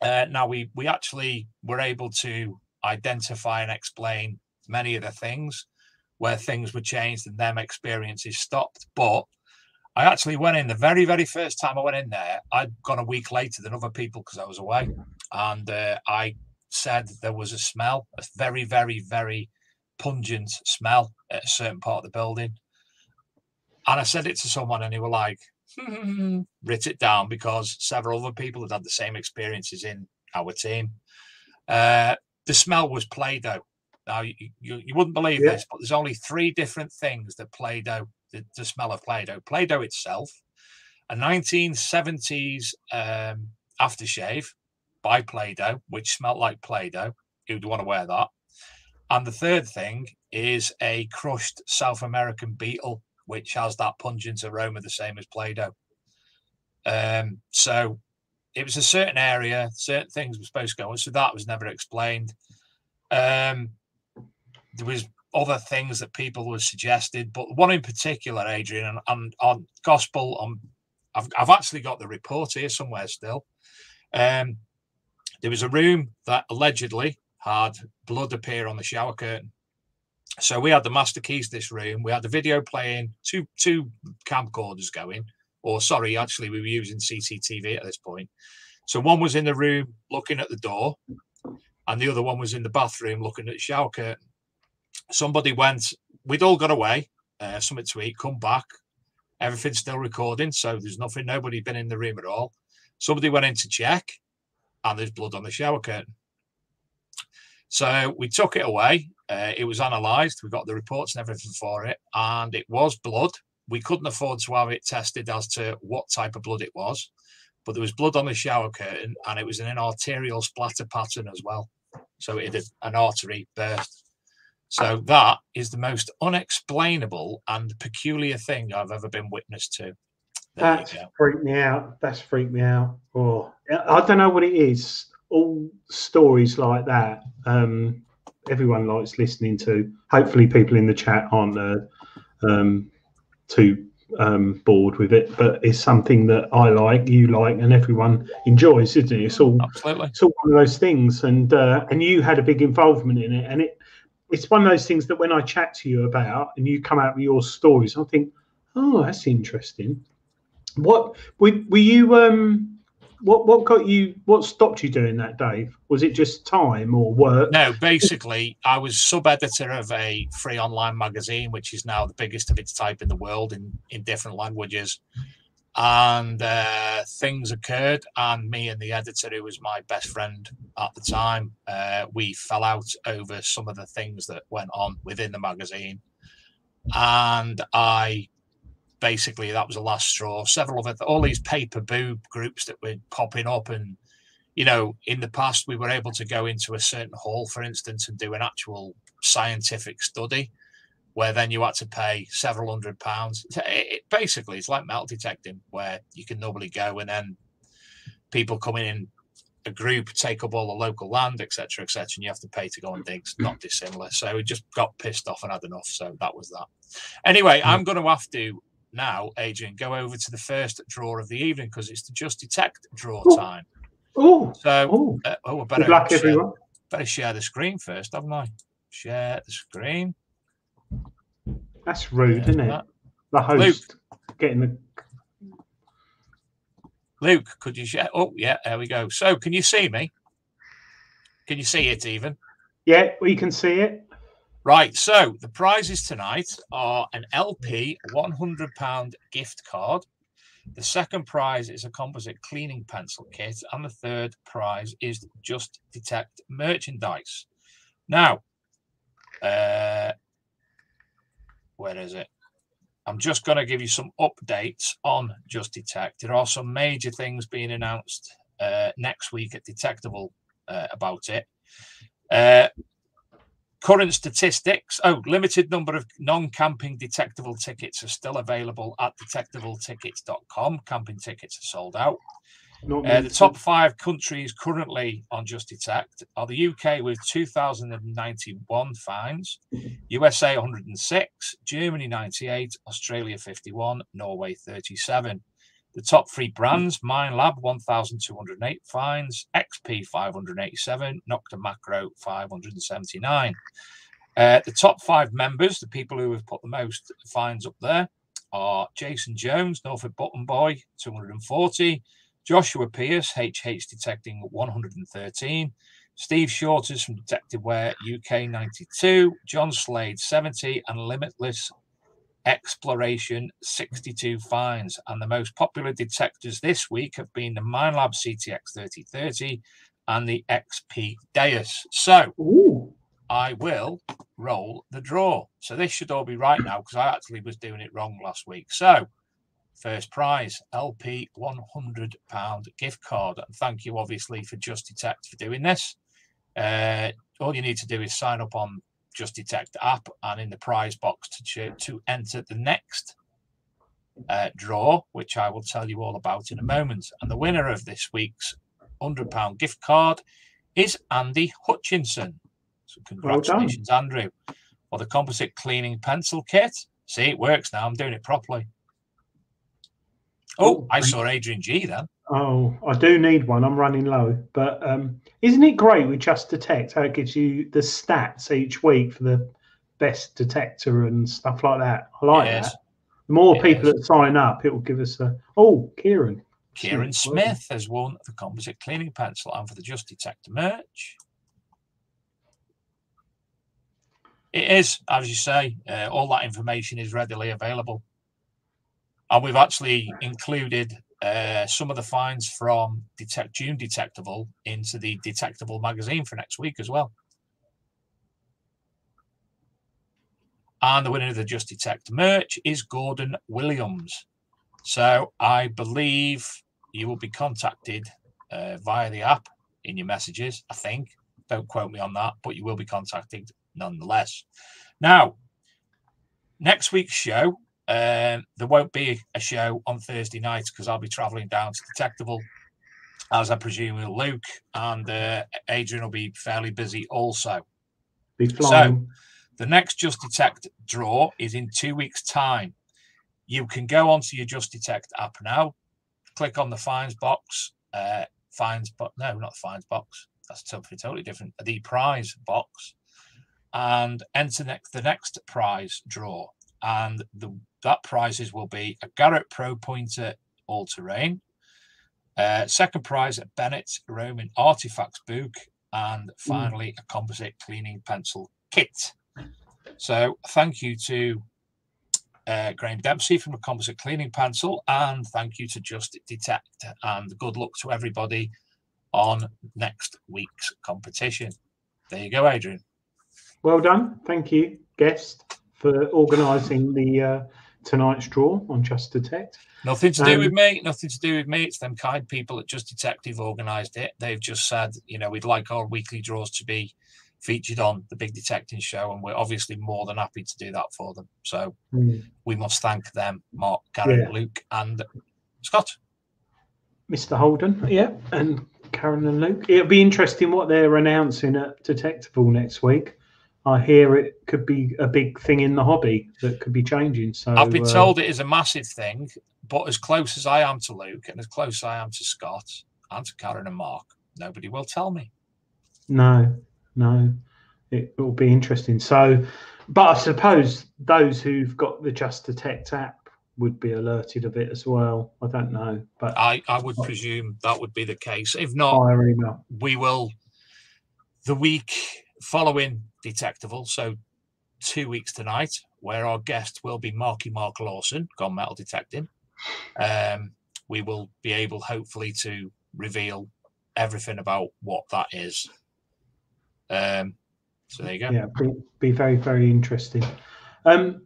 D: Uh, now we we actually were able to identify and explain many of the things where things were changed and them experiences stopped. But I actually went in the very very first time I went in there. I'd gone a week later than other people because I was away, and uh, I said there was a smell, a very very very pungent smell at a certain part of the building. And I said it to someone, and they were like, writ it down because several other people had had the same experiences in our team. Uh, the smell was Play Doh. Now, you, you, you, wouldn't believe yeah. this, but there's only three different things that Play Doh, the, the smell of Play Doh. Play Doh itself, a 1970s um, aftershave by Play Doh, which smelled like Play Doh. Who'd want to wear that? And the third thing is a crushed South American beetle which has that pungent aroma the same as Play-Doh. Um, so it was a certain area, certain things were supposed to go on. So that was never explained. Um, there was other things that people were suggested, but one in particular, Adrian, and, on gospel, on I've, I've actually got the report here somewhere still. Um, there was a room that allegedly had blood appear on the shower curtain. So we had the master keys this room. We had the video playing, two two camcorders going, or sorry, actually we were using CCTV at this point. So one was in the room looking at the door, and the other one was in the bathroom looking at the shower curtain. Somebody went. We'd all got away. Uh, something to eat. Come back. Everything's still recording, so there's nothing. Nobody been in the room at all. Somebody went in to check, and there's blood on the shower curtain. So we took it away. Uh, it was analysed. We got the reports and everything for it, and it was blood. We couldn't afford to have it tested as to what type of blood it was. but there was blood on the shower curtain and it was in an arterial splatter pattern as well. So it had an artery burst. So that is the most unexplainable and peculiar thing I've ever been witness to. There
C: That's freaked me out. That's freaked me out. Oh, I don't know what it is. All stories like that, um, everyone likes listening to. Hopefully, people in the chat aren't uh, um, too um, bored with it, but it's something that I like, you like, and everyone enjoys, isn't it? It's all
D: Absolutely.
C: It's all one of those things, and uh, and you had a big involvement in it, and it it's one of those things that when I chat to you about, and you come out with your stories, I think, oh, that's interesting. What were, were you? Um, what what got you? What stopped you doing that, Dave? Was it just time or work?
D: No, basically, I was sub editor of a free online magazine, which is now the biggest of its type in the world in, in different languages. And uh, things occurred, and me and the editor, who was my best friend at the time, uh, we fell out over some of the things that went on within the magazine. And I basically that was the last straw. Several of it, all these paper boob groups that were popping up, and you know, in the past we were able to go into a certain hall, for instance, and do an actual scientific study, where then you had to pay several hundred pounds. It, it, basically, it's like metal detecting, where you can normally go and then people coming in a group take up all the local land, etc., etc., and you have to pay to go and dig. It's not dissimilar. So we just got pissed off and had enough. So that was that. Anyway, I'm going to have to now, Adrian, go over to the first draw of the evening because it's the Just Detect draw
C: Ooh.
D: time.
C: Oh,
D: So,
C: oh,
D: uh, oh, I
C: good
D: better,
C: luck,
D: share,
C: everyone.
D: better share the screen first, haven't I? Share the screen.
C: That's rude,
D: There's
C: isn't it?
D: that.
C: The host Luke. getting the.
D: Luke, could you share? Oh, yeah, there we go. So, can you see me? Can you see it even?
C: Yeah, we can see it.
D: Right. So, the prizes tonight are an LP £100 gift card. The second prize is a composite cleaning pencil kit. And the third prize is Just Detect merchandise. Now, uh, where is it? I'm just going to give you some updates on Just Detect. There are some major things being announced uh, next week at Detectival uh, about it. Current statistics oh, limited number of non camping Detectival tickets are still available at detectivaltickets.com. Camping tickets are sold out. Uh, the top five countries currently on Just Detect are the UK with 2,091 fines, USA 106, Germany 98, Australia 51, Norway 37. The top three brands Minelab 1,208 fines, XP 587, Nokta Makro 579. Uh, the top five members, the people who have put the most fines up there, are Jason Jones, Norfolk Button Boy 240. Joshua Pierce, HH Detecting 113, Steve Shorters from Detective Wear UK 92, John Slade 70, and Limitless Exploration 62 finds. And the most popular detectors this week have been the Minelab CTX 3030 and the XP Deus. So
C: Ooh,
D: I will roll the draw. So this should all be right now because I actually was doing it wrong last week. So first prize LP 100 pound gift card. And thank you, obviously, for Just Detect for doing this. Uh, all you need to do is sign up on Just Detect app and in the prize box to ch- to enter the next uh, draw, which I will tell you all about in a moment. And the winner of this week's 100 pound gift card is Andy Hutchinson. So
C: Well
D: congratulations, Andrew, for the composite cleaning pencil kit. See, it works now. I'm doing it properly. Oh, I saw Adrian G then.
C: Oh, I do need one. I'm running low, but um, isn't it great with Just Detect how it gives you the stats each week for the best detector and stuff like that? I like
D: Yes.
C: that. The more people that sign up, it will give us a. Oh, Kieran.
D: Kieran. Smith has won the composite cleaning pencil and for the Just Detector merch. It is, as you say, uh, all that information is readily available. And we've actually included uh, some of the finds from Detect June Detectival into the Detectival magazine for next week as well. And the winner of the Just Detect merch is Gordon Williams. So I believe you will be contacted uh, via the app in your messages. I think. Don't quote me on that, but you will be contacted nonetheless. Now, next week's show, um, there won't be a show on Thursday night because I'll be travelling down to Detectival, as I presume will Luke and uh, Adrian will be fairly busy also.
C: Be flying.
D: So, the next Just Detect draw is in two weeks' time. You can go onto your Just Detect app now, click on the fines box, uh, fines, but no, not the fines box. That's something totally different. The prize box, and enter next the next prize draw, and the that prizes will be a Garrett Pro Pointer All Terrain, uh, second prize a Bennett Roman Artifacts book, and finally a composite cleaning pencil kit. So thank you to uh, Graham Dempsey from a composite cleaning pencil, and thank you to Just Detect, and good luck to everybody on next week's competition. There you go, Adrian.
C: Well done. Thank you, guest, for organising the uh, tonight's draw on Just Detect.
D: Nothing to do
C: Um,
D: with me. Nothing to do with me. It's them kind people at Just Detective organised it. They've just said, you know, we'd like our weekly draws to be featured on the Big Detecting Show, and we're obviously more than happy to do that for them. So
C: Hmm.
D: we must thank them, Mark, Karen,
C: Yeah.
D: Luke, and Scott.
C: Mr. Holden, yeah, and Karen and Luke. It'll be interesting what they're announcing at Detectival next week. I hear it could be a big thing in the hobby that could be changing. So
D: I've been
C: uh,
D: told it is a massive thing, but as close as I am to Luke and as close as I am to Scott and to Karen and Mark, nobody will tell me.
C: No, no, it will be interesting. So, but I suppose those who've got the Just Detect app would be alerted of it as well. I don't know, but
D: I, I would presume that would be the case. If not, we will the week following Detectival, so two weeks tonight, where our guest will be Marky Mark Lawson, gone metal detecting. Um, we will be able, hopefully, to reveal everything about what that is. Um, so there you go.
C: Yeah, be, be very, very interesting. Um,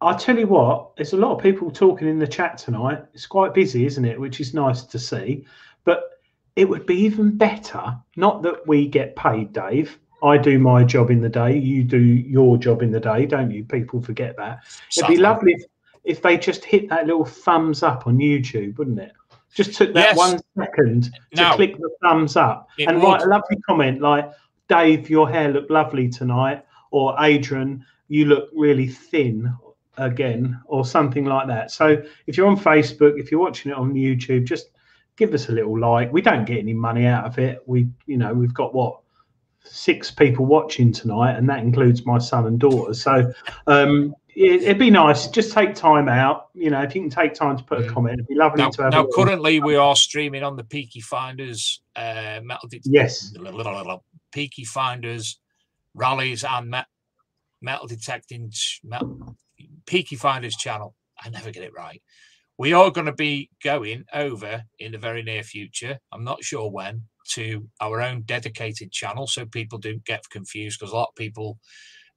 C: I'll tell you what, there's a lot of people talking in the chat tonight. It's quite busy, isn't it? Which is nice to see. But it would be even better, not that we get paid, Dave. I do my job in the day, you do your job in the day, don't you? People forget that. It'd be lovely if, if they just hit that little thumbs up on YouTube, wouldn't it? Just took that
D: Yes.
C: one second to click the thumbs up
D: it
C: and
D: would.
C: write a lovely comment like, Dave, your hair looked lovely tonight, or Adrian, you look really thin again, or something like that. So if you're on Facebook, if you're watching it on YouTube, just give us a little like. We don't get any money out of it. We, you know, we've got what six people watching tonight, and that includes my son and daughter. So um, it, it'd be nice. Just take time out. You know, if you can take time to put a
D: Mm.
C: comment, it'd be lovely
D: Now,
C: to have.
D: now currently, we are streaming on the Peaky Finders uh, metal. Det-
C: Yes.
D: Peaky Finders rallies and met, metal detecting ch- metal, Peaky Finders channel. I never get it right. We are going to be going over in the very near future. I'm not sure when to our own dedicated channel, so people don't get confused because a lot of people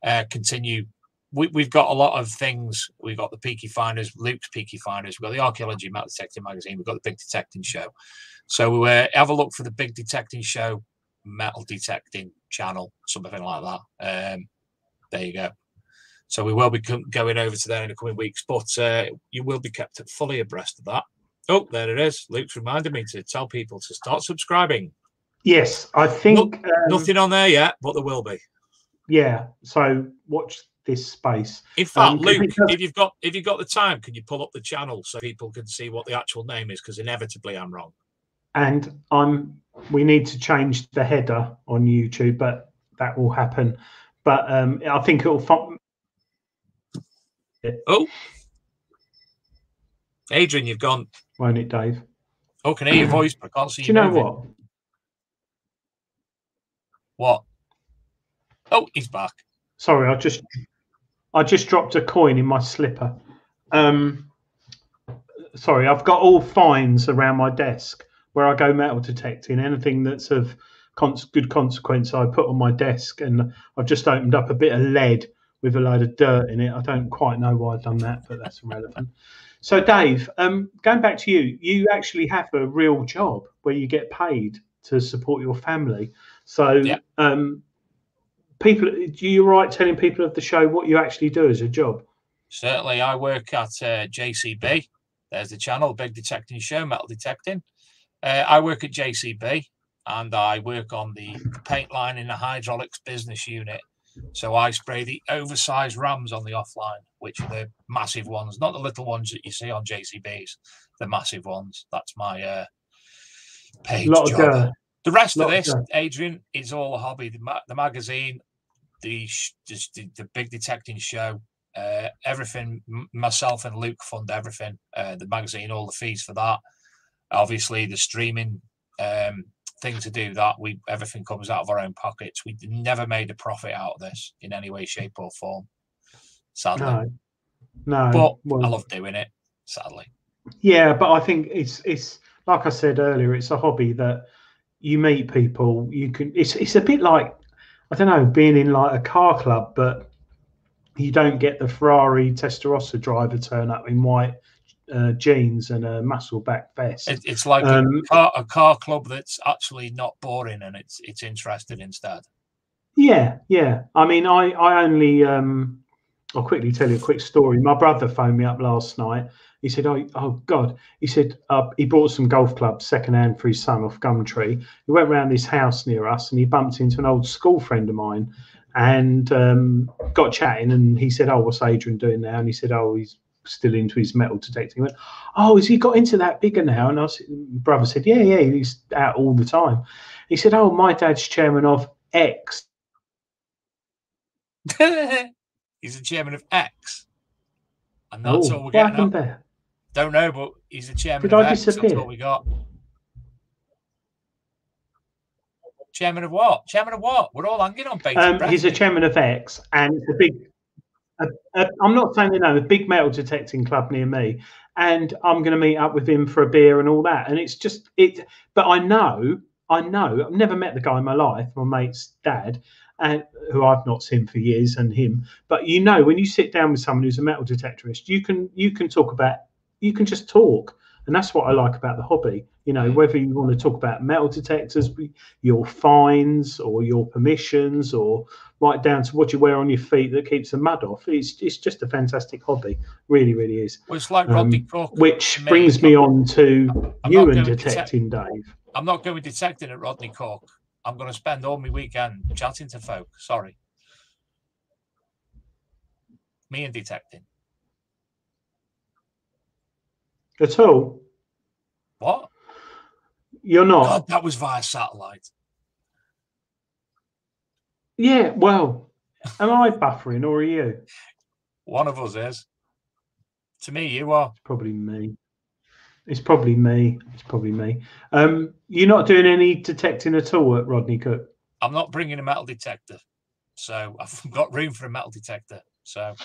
D: uh, continue. We, we've got a lot of things. We've got the Peaky Finders, Luke's Peaky Finders. We've got the Archaeology Metal Detecting Magazine. We've got the Big Detecting Show. So uh, have a look for the Big Detecting Show metal detecting channel, something like that. Um, there you go. So we will be going over to there in the coming weeks, but uh, you will be kept fully abreast of that. Oh, there it is. Luke's reminded me to tell people to start subscribing.
C: Yes, I think um,
D: Nothing on there yet, but there will be.
C: Yeah. So watch this space.
D: In fact,
C: Um,
D: Luke,
C: does-
D: if you've got if you've got the time, can you pull up the channel so people can see what the actual name is? Because inevitably I'm wrong.
C: and I'm we need to change the header on YouTube, but that will happen. But um, I think it'll. Fun-
D: Oh, Adrian, you've gone.
C: Won't it, Dave?
D: Oh, can I hear your voice, but I can't see
C: Do you know
D: moving.
C: what?
D: What? Oh, he's back.
C: Sorry, I just I just dropped a coin in my slipper. Um, sorry, I've got all fines around my desk where I go metal detecting. Anything that's of cons- good consequence, I put on my desk, and I've just opened up a bit of lead with a load of dirt in it. I don't quite know why I've done that, but that's irrelevant. So, Dave, um, going back to you, you actually have a real job where you get paid to support your family. So,
D: Yeah.
C: um, people, do you right telling people of the show what you actually do as a job?
D: Certainly, I work at uh, JCB. There's the channel, Big Detecting Show, Metal Detecting. Uh, I work at JCB and I work on the paint line in the hydraulics business unit. So I spray the oversized rams on the offline, which are the massive ones, not the little ones that you see on JCBs, the massive ones. That's my uh, job. The rest of
C: of
D: this,
C: dirt.
D: Adrian, is all a hobby. The, ma- the magazine, the, sh- just the the big detecting show, uh, everything. M- myself and Luke fund everything. Uh, the magazine, all the fees for that. Obviously, the streaming um, thing to do that. We everything comes out of our own pockets. We never made a profit out of this in any way, shape, or form. Sadly,
C: No, no.
D: but
C: well,
D: I love doing it. Sadly,
C: Yeah, but I think it's it's like I said earlier, it's a hobby that you meet people. You can. It's it's a bit like I don't know, being in like a car club, but you don't get the Ferrari Testarossa driver turn up in white uh, jeans and a muscle back vest.
D: it, it's like
C: Um,
D: a, car, a car club that's actually not boring and it's it's interested instead.
C: Yeah, yeah. I mean, I I only um, I'll quickly tell you a quick story. My brother phoned me up last night. He said, "Oh, oh God!" He said uh, he bought some golf clubs secondhand for his son off Gumtree. He went round this house near us and he bumped into an old school friend of mine and um, got chatting. And he said, "Oh, what's Adrian doing now?" And he said, "Oh, he's still into his metal detecting." He went, "Oh, has he got into that bigger now?" And I said, brother said, "Yeah, yeah, he's out all the time." He said, "Oh, my dad's chairman of X." <laughs>
D: he's the chairman of X, and that's
C: oh,
D: all we're
C: what
D: getting.
C: there?
D: Don't know, but he's the chairman
C: Did
D: of
C: I
D: X. That's what we got. Chairman of what? Chairman of what? We're all hanging on.
C: Um, he's a chairman of X, and it's a big. A, a, I'm not saying you know a big metal detecting club near me, and I'm going to meet up with him for a beer and all that. And it's just it. But I know, I know, I've never met the guy in my life, my mate's dad, and who I've not seen for years, and him. But you know, when you sit down with someone who's a metal detectorist, you can you can talk about, you can just talk, and that's what I like about the hobby. You know, whether you want to talk about metal detectors, your fines or your permissions or right down to what you wear on your feet that keeps the mud off. It's it's just a fantastic hobby, really, really is.
D: Well, it's like
C: um,
D: Rodney
C: Which brings me on to
D: I'm
C: you and
D: to
C: detecting, Dave.
D: I'm not going detecting at Rodney Cook. I'm going to spend all my weekend chatting to folk. Sorry. Me and detecting.
C: At all,
D: What?
C: You're not.
D: God, that was via satellite.
C: Yeah, well, am I buffering or are you?
D: One of us is. To me, you are.
C: Probably me. It's probably me. It's probably me. Um, you're not doing any detecting at all at Rodney Cook.
D: I'm not bringing a metal detector. So I've <laughs> got room for a metal detector. So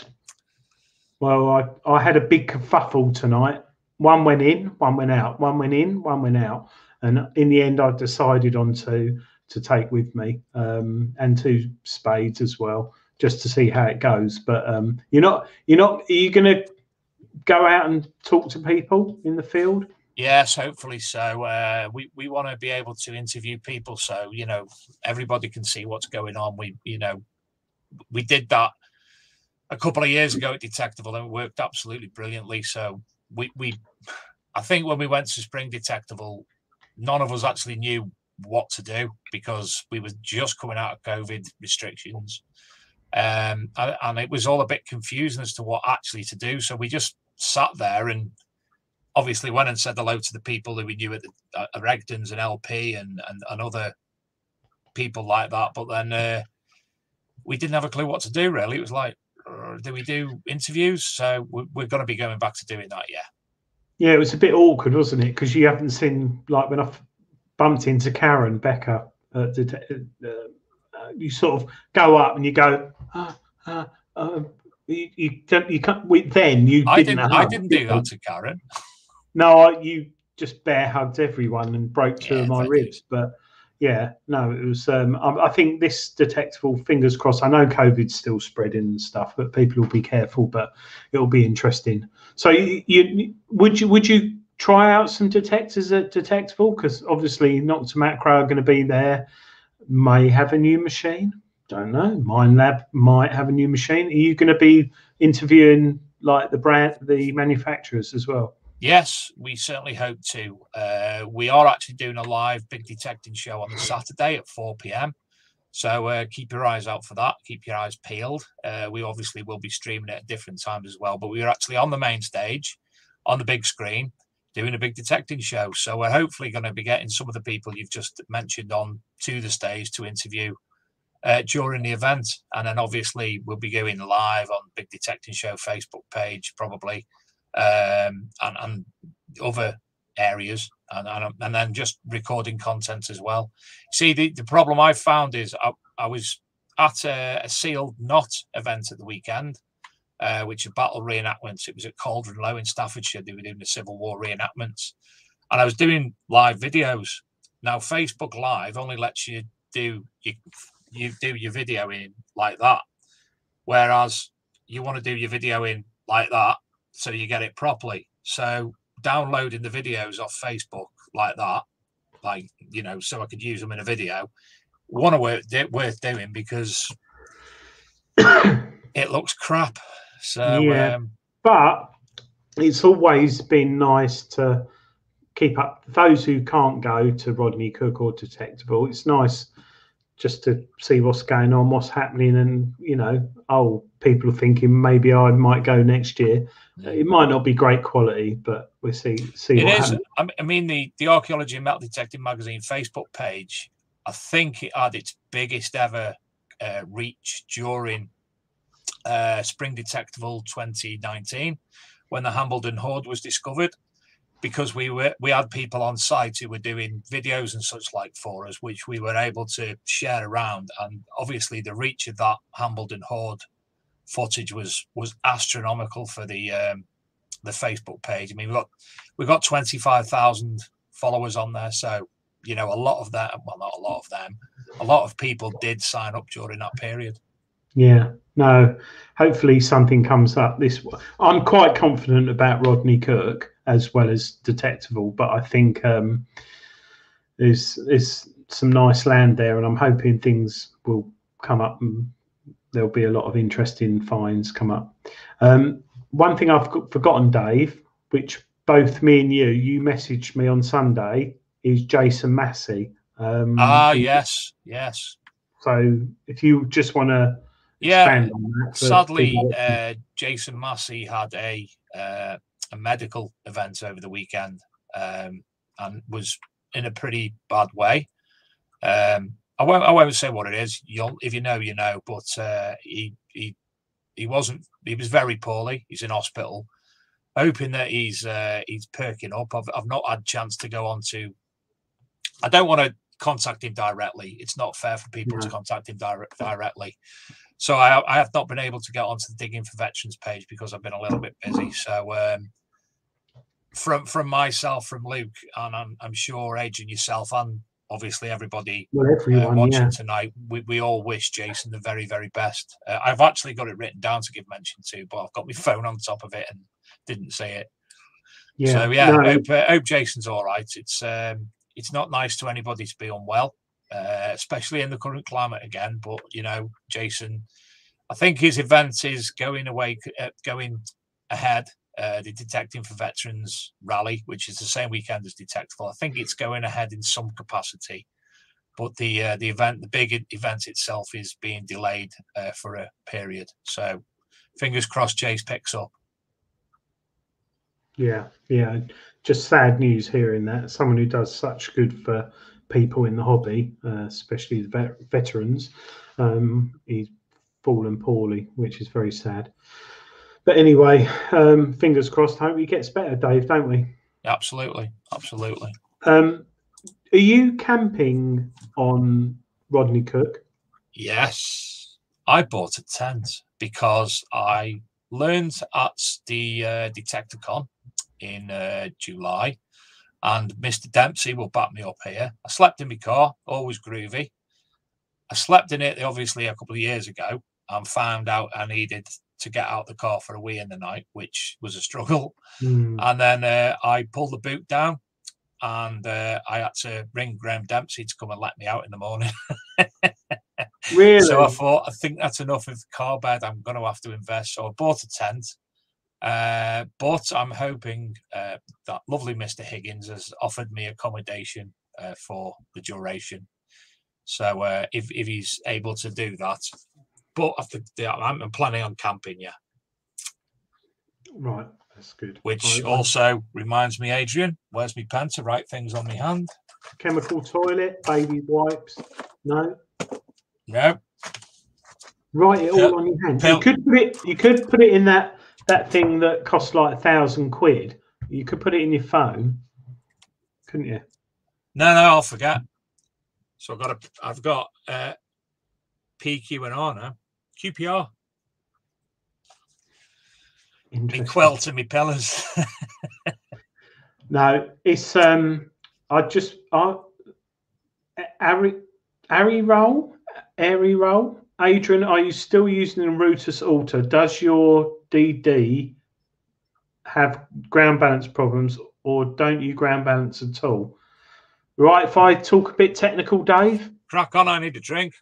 C: Well, I, I had a big kerfuffle tonight. One went in, one went out. One went in, one went out. And in the end, I decided on two to take with me um, and two spades as well, just to see how it goes. But um, you're not, you're not, are you going to go out and talk to people in the field?
D: yes, hopefully so. Uh, we we want to be able to interview people so you know everybody can see what's going on. We you know we did that a couple of years ago at Detectival and it worked absolutely brilliantly. So we we I think when we went to Spring Detectival, none of us actually knew what to do because we were just coming out of COVID restrictions. Um, and, and it was all a bit confusing as to what actually to do. So we just sat there and obviously went and said hello to the people that we knew at the at Regton's and LP and, and and other people like that. But then uh, we didn't have a clue what to do. Really, it was like, uh, do we do interviews? So we're, we're going to be going back to doing that. Yeah.
C: Yeah, it was a bit awkward, wasn't it? Because you haven't seen, like, when I bumped into Karen Becker, uh, did, uh, uh, you sort of go up and you go, ah, ah, uh, you, you don't, you can't, we, then you
D: I
C: didn't,
D: didn't. I didn't do that to Karen.
C: No, I, you just bear hugged everyone and broke two
D: Yeah,
C: of my ribs. But yeah, no, it was. Um, I, I think this Detectival. Fingers crossed. I know COVID's still spreading and stuff, but people will be careful. But it'll be interesting. So, you, you would you would you try out some detectors at Detectival? Because obviously, Nokta Makro are going to be there. May have a new machine. Don't know. Minelab might have a new machine. Are you going to be interviewing like the brand, the manufacturers as well?
D: Yes, we certainly hope to. Uh, we are actually doing a live big detecting show on the Saturday at 4 p.m. So uh, keep your eyes out for that. Keep your eyes peeled. Uh, we obviously will be streaming it at different times as well, but we are actually on the main stage, on the big screen, doing a big detecting show. So we're hopefully going to be getting some of the people you've just mentioned on to the stage to interview uh, during the event, and then obviously we'll be going live on Big Detecting Show Facebook page probably um, and, and other areas and, and, and then just recording content as well. See, the, the problem I found is I, I was at a, a, sealed knot event at the weekend, uh, which is battle reenactments. It was at Cauldon Low in Staffordshire. They were doing the Civil War reenactments. And I was doing live videos. Now, Facebook Live only lets you do you, you do your video in like that. Whereas you want to do your video in like that, so you get it properly. So downloading the videos off Facebook like that, like you know, so I could use them in a video, one of worth worth doing because <coughs> it looks crap. So yeah, um,
C: but it's always been nice to keep up those who can't go to Rodney Cook or Detectival. It's nice just to see what's going on, what's happening, and you know, oh, people are thinking maybe I might go next year. It might not be great quality, but we'll see. See
D: it
C: what
D: is.
C: happens.
D: I mean, the the Archaeology and Metal Detecting Magazine Facebook page, I think it had its biggest ever uh, reach during uh, Spring Detectival 2019 when the Hambledon Hoard was discovered because we were we had people on site who were doing videos and such like for us, which we were able to share around. And obviously, the reach of that Hambledon Hoard footage was was astronomical for the um, the Facebook page. I mean, look, we've got twenty five thousand followers on there, so you know a lot of that. Well, not a lot of them. A lot of people did sign up during that period.
C: Yeah, no. Hopefully, something comes up. This I'm quite confident about Rodney Cook as well as Detectival, but I think um, there's there's some nice land there, and I'm hoping things will come up and there'll be a lot of interesting finds come up. Um, one thing I've forgotten, Dave, which both me and you, you messaged me on Sunday, is Jason Massey.
D: Um, ah, yes, yes.
C: So if you just want to
D: yeah, sadly, uh, Jason Massey had a uh, a medical event over the weekend um, and was in a pretty bad way. Um, I won't. I won't say what it is. You'll, if you know, you know. But uh, he he he wasn't. He was very poorly. He's in hospital. Hoping that he's uh, he's perking up. I've I've not had a chance to go on to. I don't want to contact him directly. It's not fair for people to contact him direct, directly. So I, I have not been able to get onto the digging for veterans page because I've been a little bit busy. So um, from from myself, from Luke, and I'm, I'm sure Adrian yourself and obviously everybody
C: well, everyone,
D: uh, watching
C: yeah.
D: tonight, we, we all wish Jason the very, very best. Uh, I've actually got it written down to give mention to, but I've got my <laughs> phone on top of it and didn't say it. Yeah. So yeah, no. hope, uh, hope Jason's all right. It's um, it's not nice to anybody to be unwell, uh, especially in the current climate again. But you know, Jason, I think his event is going away, uh, going ahead uh, the Detecting for Veterans rally, which is the same weekend as Detectival. I think it's going ahead in some capacity, but the uh, the event, the big event itself, is being delayed uh, for a period. So, fingers crossed, Jace picks up.
C: Yeah, yeah. Just sad news hearing that. Someone who does such good for people in the hobby, uh, especially the vet- veterans, um, he's fallen poorly, which is very sad. But anyway, um, fingers crossed. Hope he gets better, Dave. Don't we?
D: Absolutely, absolutely.
C: Um, are you camping on Rodney Cook?
D: Yes, I bought a tent because I learned at the uh, Detecticon in uh, July And Mr. Dempsey will back me up here. I slept in my car, always groovy. I slept in it obviously a couple of years ago and found out I needed to get out the car for a wee in the night, which was a struggle.
C: Mm.
D: And then uh, I pulled the boot down and uh, I had to ring Graham Dempsey to come and let me out in the morning. <laughs>
C: Really?
D: So I thought, I think that's enough of the car bed. I'm going to have to invest. So I bought a tent. Uh, but I'm hoping uh, that lovely Mr. Higgins has offered me accommodation uh, for the duration. So uh, if, if he's able to do that, but after, I'm planning on camping, yeah.
C: Right, that's good.
D: Which also reminds me, Adrian, where's my pen to write things on my hand?
C: chemical toilet, baby wipes. No,
D: No,
C: write it all on your hand.
D: pill-
C: You could put it. You could put it in that that thing that costs like a thousand quid. You could put it in your phone, couldn't you?
D: no, no, I'll forget. So I've got a, I've got uh, PQ and R now, QPR,
C: Interesting.
D: quilt and me pillars. <laughs>
C: No, it's um. I just I. Ari, Ari roll, Airy roll. Adrian, are you still using the Rutus Alter? Does your DD have ground balance problems, or don't you ground balance at all? Right. If I talk a bit technical, Dave.
D: Crack on, I need a drink.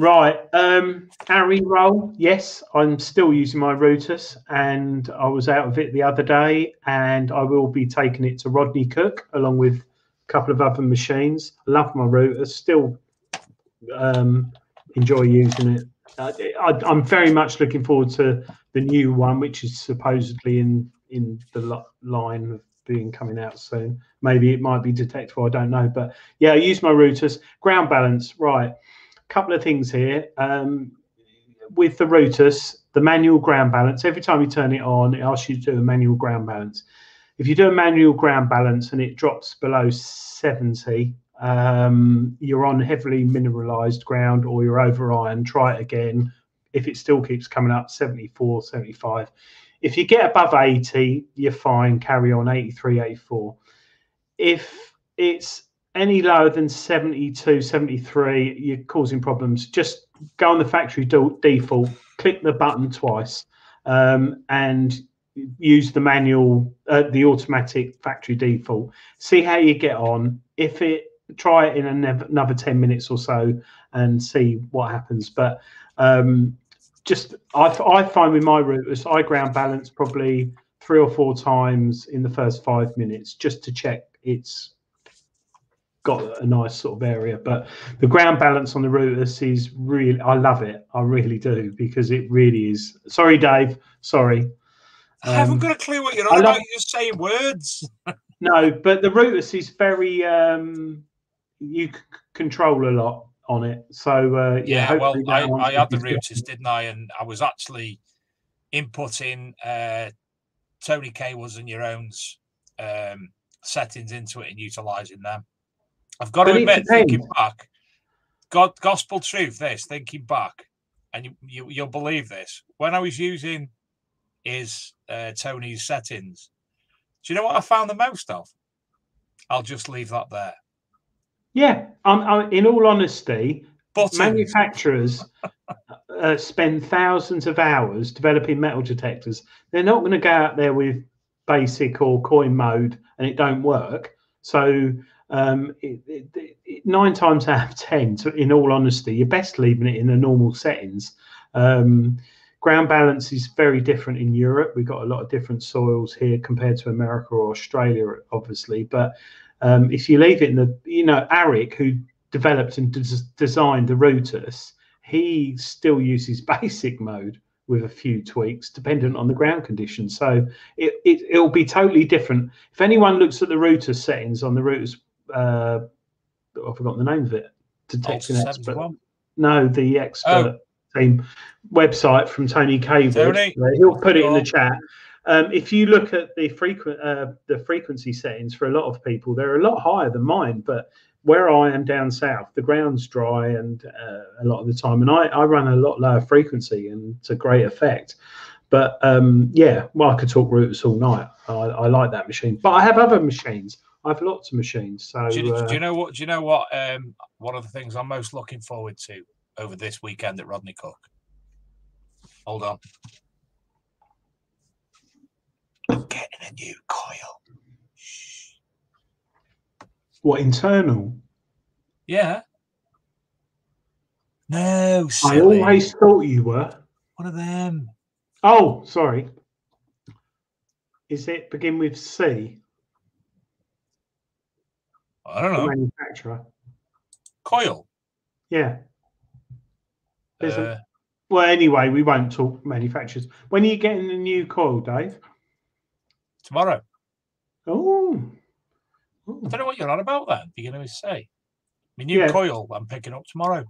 C: Right. Um, Harry roll. Yes, I'm still using my Rutus, and I was out of it the other day, and I will be taking it to Rodney Cook along with a couple of other machines. I love my Rutus. Still um, enjoy using it. Uh, I, I'm very much looking forward to the new one, which is supposedly in in the lo- line of being coming out soon. Maybe it might be Detectival. I don't know, but yeah, I use my Rutus. Ground balance, right couple of things here. Um, with the Rutus, the manual ground balance, every time you turn it on, it asks you to do a manual ground balance. If you do a manual ground balance and it drops below 70, um, you're on heavily mineralized ground or you're over iron, try it again. If it still keeps coming up 74, 75. If you get above 80, you're fine, carry on 83, 84. If it's any lower than 72, 73, you're causing problems. Just go on the factory do- default, click the button twice, um, and use the manual, uh, the automatic factory default. See how you get on. If it, try it in another 10 minutes or so and see what happens. But um, just, I, I find with my Rutus, I ground balance probably three or four times in the first five minutes just to check it's got a nice sort of area. But the ground balance on the Rutus is really, I love it. I really do because it really is. Sorry, Dave. Sorry.
D: I haven't
C: Um,
D: got a clue what you're on
C: love-
D: about. You're just saying words. <laughs>
C: No, but the Rutus is very, um, you c- control a lot on it. So, uh, yeah.
D: Yeah, well, I, I had the Rutus, didn't I? And I was actually inputting uh, Tony Cable's and your own's um, settings into it and utilizing them. I've got to
C: But it
D: admit, thinking back, God, gospel truth, this, thinking back, and you, you, you'll believe this. When I was using his uh, Tony's settings, do you know what I found the most of? I'll just leave that there.
C: Yeah, um, uh, in all honesty,
D: Buttons.
C: manufacturers uh, spend thousands of hours developing metal detectors. They're not going to go out there with basic or coin mode and it don't work. So um, it, it, it, nine times out of ten, in all honesty, you're best leaving it in the normal settings. Um, ground balance is very different in Europe. We've got a lot of different soils here compared to America or Australia, obviously. But um, if you leave it in the, you know, Arik, who developed and des- designed the Rutus, he still uses <laughs> basic mode with a few tweaks dependent on the ground conditions. So it, it, it'll be totally different. If anyone looks at the Rutus settings on the Rutus, uh, I've forgotten the name of it, Detection
D: Ultra
C: Expert.
D: 71.
C: No, the expert team website from Tony Cable.
D: Tony,
C: he'll put it in the chat. Um, if you look at the frequent uh, the frequency settings for a lot of people, they're a lot higher than mine. But where I am down south, the ground's dry and uh, a lot of the time, and I, I run a lot lower frequency and to great effect. But um, yeah, well, I could talk Rutus all night. I, I like that machine, but I have other machines. I have lots of machines. So
D: Do you,
C: uh,
D: do you know what? Do you know what? Um, one of the things I'm most looking forward to over this weekend at Rodney Cook. Hold on. I'm getting a new coil.
C: what internal?
D: Yeah. No,
C: I always thought you were.
D: one of them.
C: Oh, sorry. Is it begin with C?
D: I don't know.
C: manufacturer.
D: Coil.
C: Yeah. Isn't-
D: Uh,
C: Well, anyway, we won't talk manufacturers. When are you getting the new coil, Dave?
D: tomorrow.
C: Oh.
D: I don't know what you're on about then. You're going to say. My new
C: Yeah.
D: coil I'm picking up tomorrow.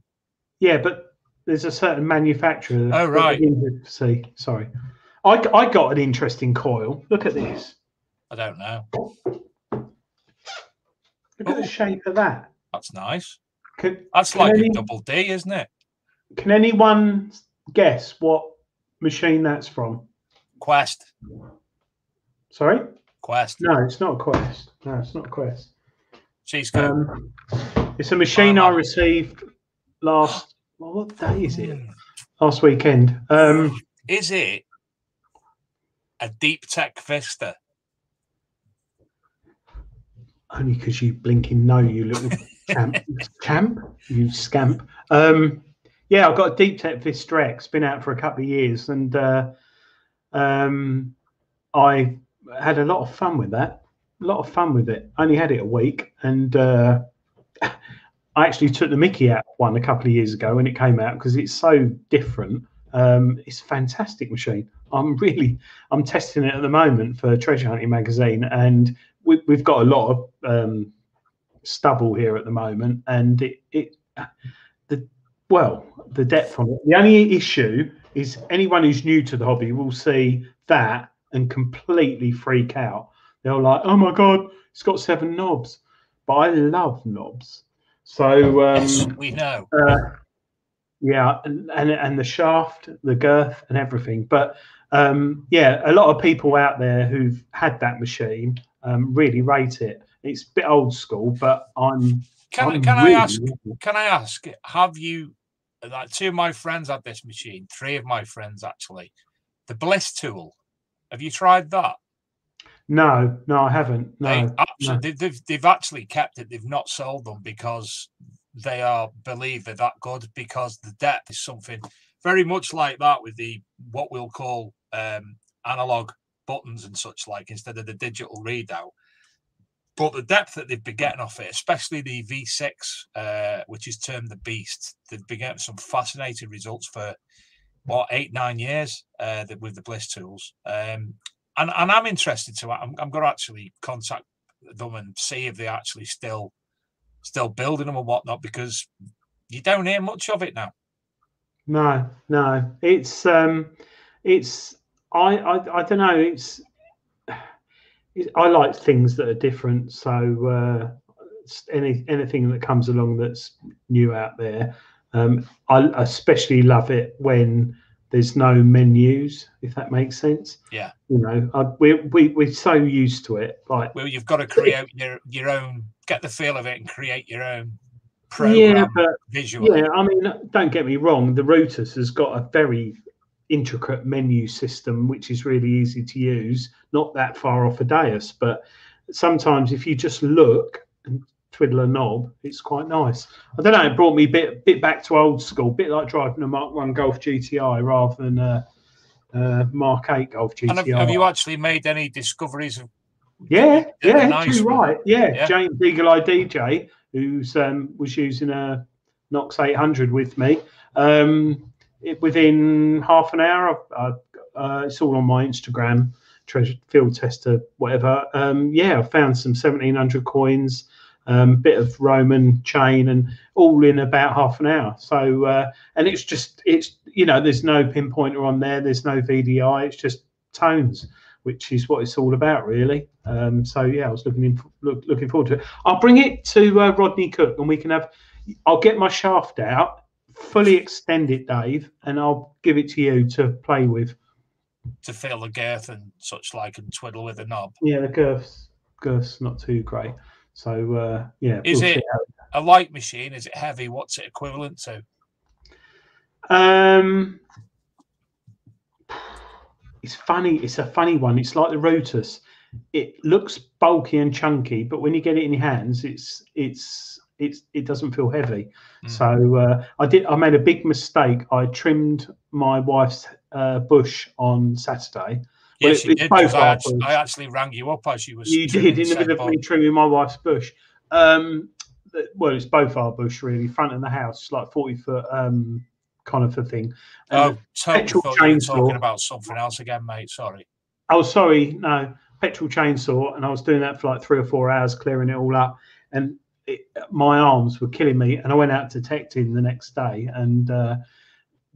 C: Yeah, but there's a certain manufacturer.
D: Oh, right.
C: See. Sorry. I, I got an interesting coil. Look at this.
D: I don't know.
C: Look at
D: Oh.
C: the shape of that.
D: That's nice.
C: Can,
D: That's
C: Can
D: like
C: any-
D: a double D, isn't it?
C: can anyone guess what machine that's from?
D: Quest.
C: Sorry?
D: Quest.
C: No, it's not a Quest. No, it's not a Quest.
D: Cheesecake.
C: Um, it's a machine I received last. Well, what day is it?
D: Mm.
C: Last weekend. Um,
D: Is it a Deep Tech Vista?
C: Only because you blinking know, you little champ. <laughs> champ? You scamp. Um, yeah, I've got a Deep Tech Vista X, been out for a couple of years, and uh, um, I had a lot of fun with that. A lot of fun with it. Only had it a week, and uh, <laughs> I actually took the Mickey out one a couple of years ago when it came out because it's so different. Um, it's a fantastic machine. I'm really, I'm testing it at the moment for Treasure Hunting magazine, and we, we've got a lot of um, stubble here at the moment, and it, it the well, the depth on it. The only issue is anyone who's new to the hobby will see that and completely freak out. They're like, "Oh my god, it's got seven knobs," but I love knobs. So um,
D: yes, we know.
C: uh, yeah, and, and and the shaft, the girth, and everything. But um, yeah, a lot of people out there who've had that machine um, really rate it. It's a bit old school, but I'm.
D: Can,
C: I'm
D: can
C: really
D: I ask? Can I ask? Have you? Like two of my friends had this machine. Three of my friends actually. The Blisstool. Have you tried that?
C: No, no, I haven't. No,
D: they absolutely, they've, they've actually kept it. They've not sold them because they are believe they're that good because the depth is something very much like that with the what we'll call um, analog buttons and such like instead of the digital readout. But the depth that they've been getting off it, especially the V6, uh, which is termed the Beast, they've been getting some fascinating results for what eight nine years uh, with the Blisstools. Um, and and I'm interested to. I'm, I'm going to actually contact them and see if they're actually still still building them and whatnot because you don't hear much of it now.
C: no, no. It's um, it's I I, I don't know. It's, it's I like things that are different. So uh, any anything that comes along that's new out there. Um, I especially love it when there's no menus, if that makes sense.
D: Yeah.
C: You know, I, we we we're so used to it. Like,
D: Well, you've got to create your your own, get the feel of it, and create your own program
C: yeah, but
D: visually.
C: yeah, I mean, don't get me wrong. The Rutus has got a very intricate menu system, which is really easy to use. Not that far off a Deus, but sometimes if you just look and twiddle a knob, it's quite nice. I don't know. It brought me a bit bit back to old school, a bit like driving a Mark One Golf GTI rather than a, uh Mark Eight Golf GTI.
D: And have, have you actually made any discoveries of?
C: Yeah,
D: Yeah, nice one.
C: right. Yeah.
D: Yeah.
C: James Eagle Eye DJ, who's um, was using a Nox 800 with me. Um, it, within half an hour, uh, it's all on my Instagram, treasure field tester, whatever. Um, yeah, I found some 1700 coins, um, bit of Roman chain, and all in about half an hour. So, uh, and it's just, it's, you know, there's no pinpointer on there, there's no VDI, it's just tones which is what it's all about, really. Um, so yeah, I was looking in, look, looking forward to it. I'll bring it to uh, Rodney Cook, and we can have. I'll get my shaft out, fully extend it, Dave, and I'll give it to you to play with.
D: to feel the girth and such like and twiddle with the knob.
C: Yeah, the girths. girth's not too great. So uh, yeah,
D: Is
C: we'll
D: it- A light machine, is it heavy? What's it equivalent to?
C: Um, it's funny. It's a funny one. It's like the Rutus. It looks bulky and chunky, but when you get it in your hands, it's it's it's it doesn't feel heavy.
D: Mm.
C: So uh, I did. I made a big mistake. I trimmed my wife's uh, bush on Saturday. Well,
D: Yes,
C: it-
D: you did. I, actually. I actually rang you up as you was.
C: You did in the middle of me trimming my wife's bush. Um, well, it's both our bush really, front of the house, like forty foot um kind of a thing. And
D: Oh, totally
C: petrol
D: were
C: chainsaw.
D: talking about something else again, mate. Sorry.
C: Oh, sorry, no, petrol chainsaw, and I was doing that for like three or four hours, clearing it all up, and it, my arms were killing me. And I went out to detecting the next day, and uh,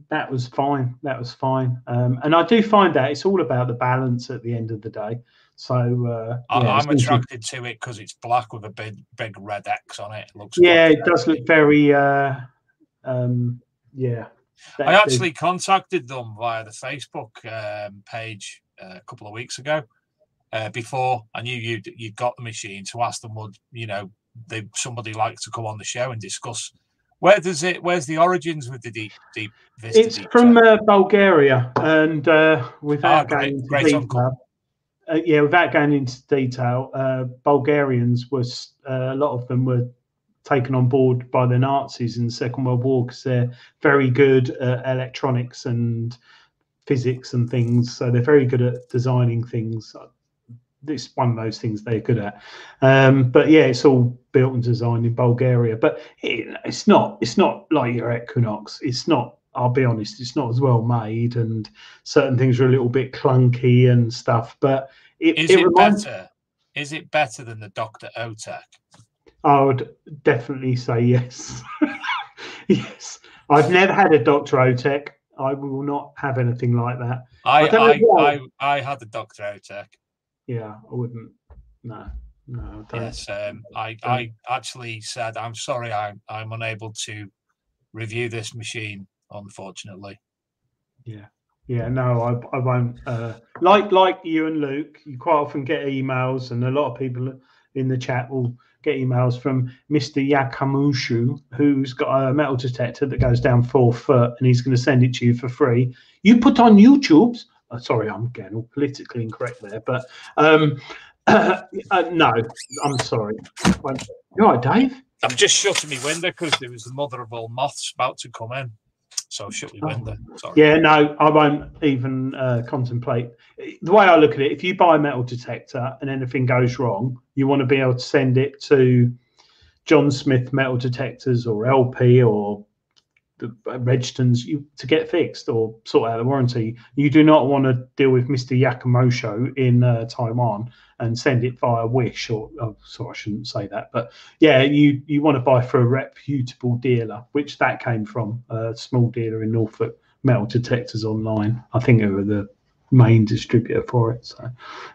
C: that was fine. That was fine. Um, and I do find that it's all about the balance at the end of the day. So uh,
D: I,
C: yeah,
D: I'm attracted to it because it's black with a big, big red X on it. it looks
C: Yeah, it does look very. Uh, um, yeah.
D: I actually contacted them via the Facebook um, page uh, a couple of weeks ago. Uh, before I knew you you got the machine to ask them would you know they somebody like to come on the show and discuss where does it where's the origins with the deep deep Vista
C: It's
D: Deep
C: from uh, Bulgaria, and uh, without
D: great-
C: going into
D: great uncle.
C: detail, uh, yeah, without going into detail, uh, Bulgarians was uh, a lot of them were taken on board by the Nazis in the Second World War because they're very good at electronics and physics and things. So they're very good at designing things. This one of those things they're good at. Um, but yeah, it's all built and designed in Bulgaria. But it, it's not. It's not like your Equinox. It's not. I'll be honest. It's not as well made, and certain things are a little bit clunky and stuff. But it,
D: is
C: it
D: it
C: reminds.
D: better is it better than the Dr. Otek
C: I would definitely say yes. <laughs> yes. I've never had a Dr. Otek. I will not have anything like that.
D: I
C: I,
D: I. I, I had the Dr. Otek
C: Yeah, I wouldn't. No, no, I.
D: Yes, um, I, I actually said I'm sorry, I'm I'm unable to review this machine, unfortunately.
C: Yeah, yeah, no, I, I won't. Uh, like like you and Luke, you quite often get emails, and a lot of people in the chat will get emails from Mr. Yakamushu, who's got a metal detector that goes down four foot, and he's going to send it to you for free. You put on YouTube's. Oh, sorry, I'm getting all politically incorrect there, but um, <clears throat> uh, no, I'm sorry. You all right, Dave?
D: I'm just shutting my window because there was the mother of all moths about to come in, so shut my
C: Oh.
D: window. Sorry.
C: Yeah, no, I won't even uh, contemplate. The way I look at it, if you buy a metal detector and anything goes wrong, you want to be able to send it to John Smith Metal Detectors or LP or the uh, Regtons you, to get fixed or sort out the warranty. You do not want to deal with Mr. Yakamosho in uh, Taiwan and send it via Wish or oh, sorry, I shouldn't say that, but yeah, you you want to buy for a reputable dealer, which that came from a small dealer in Norfolk metal detectors online. I think they were the main distributor for it. So,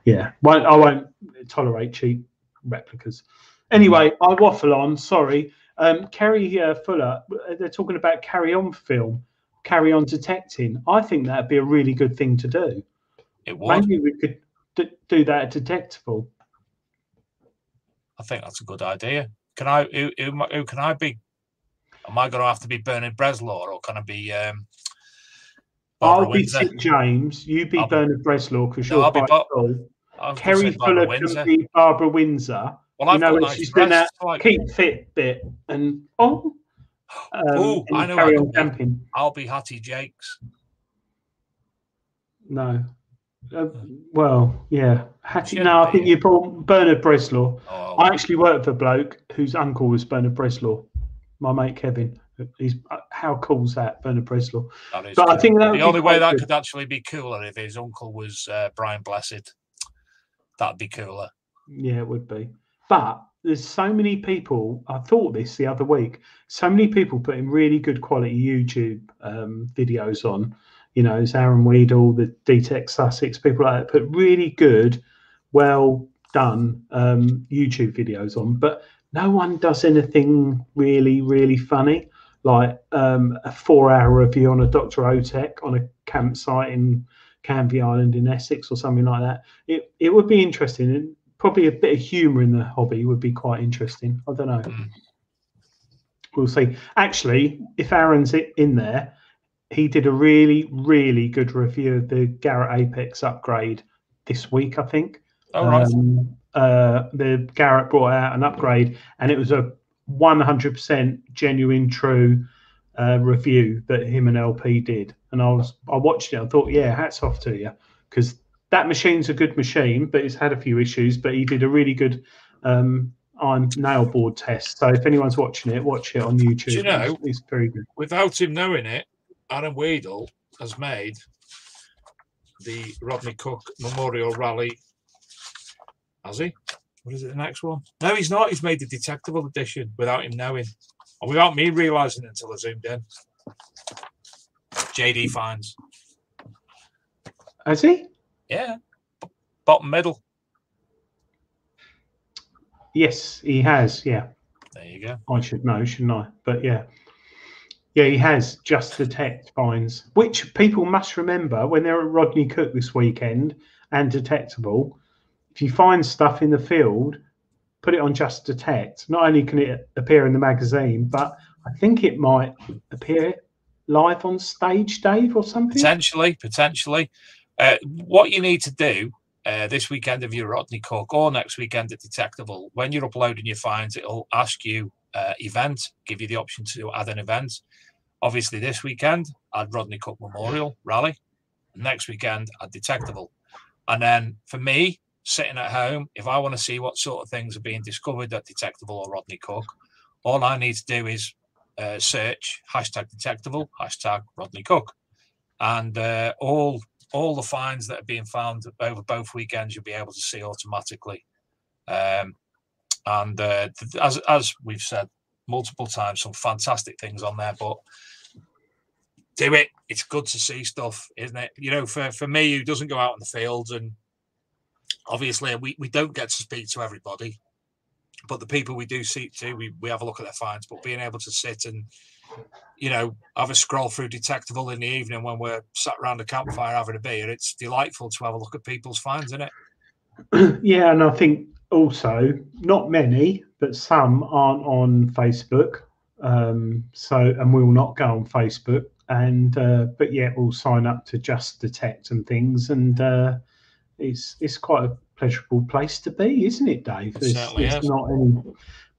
C: yeah, I won't tolerate cheap replicas. Anyway, I waffle on. Sorry, um, Kerry uh, Fuller. They're talking about carry on film, carry on detecting. I think that'd be a really good thing to do.
D: It would.
C: Maybe we could d- do that at Detectival.
D: I think that's a good idea. Can I? Who, who, who can I be? Am I going to have to be Bernard Bresslaw, or can I be um, Barbara
C: I'll be
D: Windsor?
C: James. You be
D: I'll be-
C: Bernard Bresslaw because
D: No,
C: you're
D: I'll be
C: quite tall.
D: I was gonna
C: Kerry Fuller
D: Windsor.
C: can be Barbara Windsor.
D: Well, I've
C: know,
D: got
C: when
D: nice
C: she's doing
D: breasts, like-
C: Keep fit bit and oh, um, and
D: I know
C: carry
D: I
C: on camping.
D: I'll be Hattie Jacques.
C: No. Uh, well, yeah. Hattie,
D: Should
C: no, I think you brought Bernard Bresslaw.
D: Oh,
C: I actually worked for a bloke whose uncle was Bernard Bresslaw, my mate Kevin. He's uh, how cool's that, Bernard Bresslaw?
D: that is
C: But I think that
D: the only way that
C: good.
D: could actually be cooler if his uncle was uh, Brian Blessed. That'd be cooler.
C: Yeah, it would be. But there's so many people. I thought this the other week. So many people putting really good quality YouTube um, videos on. You know, it's Aaron Weedle, the DTEC Sussex, people like that put really good, well done um, YouTube videos on. But no one does anything really, really funny, like um, a four-hour review on a Dr. Otek on a campsite in Canvey Island in Essex or something like that. It it would be interesting. Probably a bit of humour in the hobby would be quite interesting. I don't know.
D: Mm.
C: We'll see. Actually, if Aaron's in there, he did a really, really good review of the Garrett Apex upgrade this week, I think.
D: All right.
C: Um, uh, the Garrett brought out an upgrade, and it was a 100% genuine, true uh, review that him and LP did. And I was, I watched it. I thought, yeah, hats off to you, because that machine's a good machine, but it's had a few issues. But he did a really good um, iron nail board test. So if anyone's watching it, watch it on YouTube.
D: you know-
C: it's, it's very good.
D: Without him knowing it, Aaron Weedle has made the Rodney Cook Memorial Rally. Has he? What is it? The next one? No, he's not. He's made the Detectival edition without him knowing, or without me realizing until I zoomed in. JD finds.
C: Has he?
D: Yeah. B- Bottom middle.
C: Yes, he has. Yeah.
D: There you go.
C: I should know, shouldn't I? But yeah. Yeah, he has just detect fines, which people must remember when they're at Rodney Cook this weekend and Detectival. If you find stuff in the field, put it on just detect. Not only can it appear in the magazine, but I think it might appear live on stage, Dave, or something.
D: Potentially, potentially. Uh, what you need to do uh, this weekend if you're Rodney Cook or next weekend at Detectival, when you're uploading your finds, it'll ask you uh, event, give you the option to add an event. Obviously, this weekend, add Rodney Cook Memorial Rally. Next weekend, add Detectival. And then for me, sitting at home, if I want to see what sort of things are being discovered at Detectival or Rodney Cook, all I need to do is uh, search hashtag Detectival, hashtag Rodney Cook. And uh, all all the finds that are being found over both weekends you'll be able to see automatically. Um, and uh, as as we've said multiple times, some fantastic things on there. But do it. It's good to see stuff, isn't it? You know, for for me who doesn't go out in the fields, and obviously we we don't get to speak to everybody. But the people we do speak to, we, we have a look at their finds. But being able to sit and you know, have a scroll through Detectival in the evening when we're sat around a campfire having a beer. It's delightful to have a look at people's finds, isn't it? <clears throat>
C: yeah, and I think also not many, but some aren't on Facebook. Um, so, and we will not go on Facebook. And uh, but yet we'll sign up to Just Detect and things, and uh, it's it's quite a pleasurable place to be, isn't it, Dave?
D: It
C: there's
D: is.
C: not any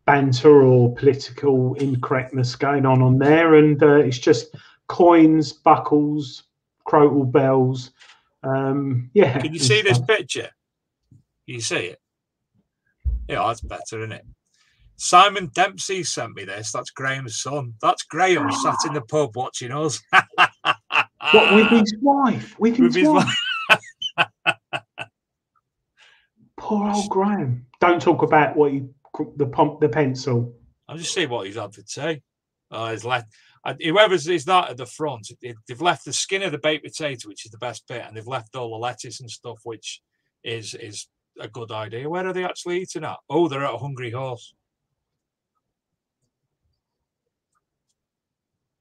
C: banter or political incorrectness going on on there, and uh, it's just coins, buckles, crotal bells. Um, yeah.
D: Can you see this picture? Can you see it? Yeah, that's better, isn't it? Simon Dempsey sent me this. That's Graham's son. That's Graham sat in the pub watching us. <laughs>
C: What with his wife? With his,
D: With his
C: wife. Poor old Graham. Don't talk about what you the pump the pencil.
D: I'll just see what he's had to say. Oh, he's left. uh, Whoever's is that at the front, they- they've left the skin of the baked potato, which is the best bit, and they've left all the lettuce and stuff, which is is a good idea. Where are they actually eating at? Oh, they're at a Hungry Horse.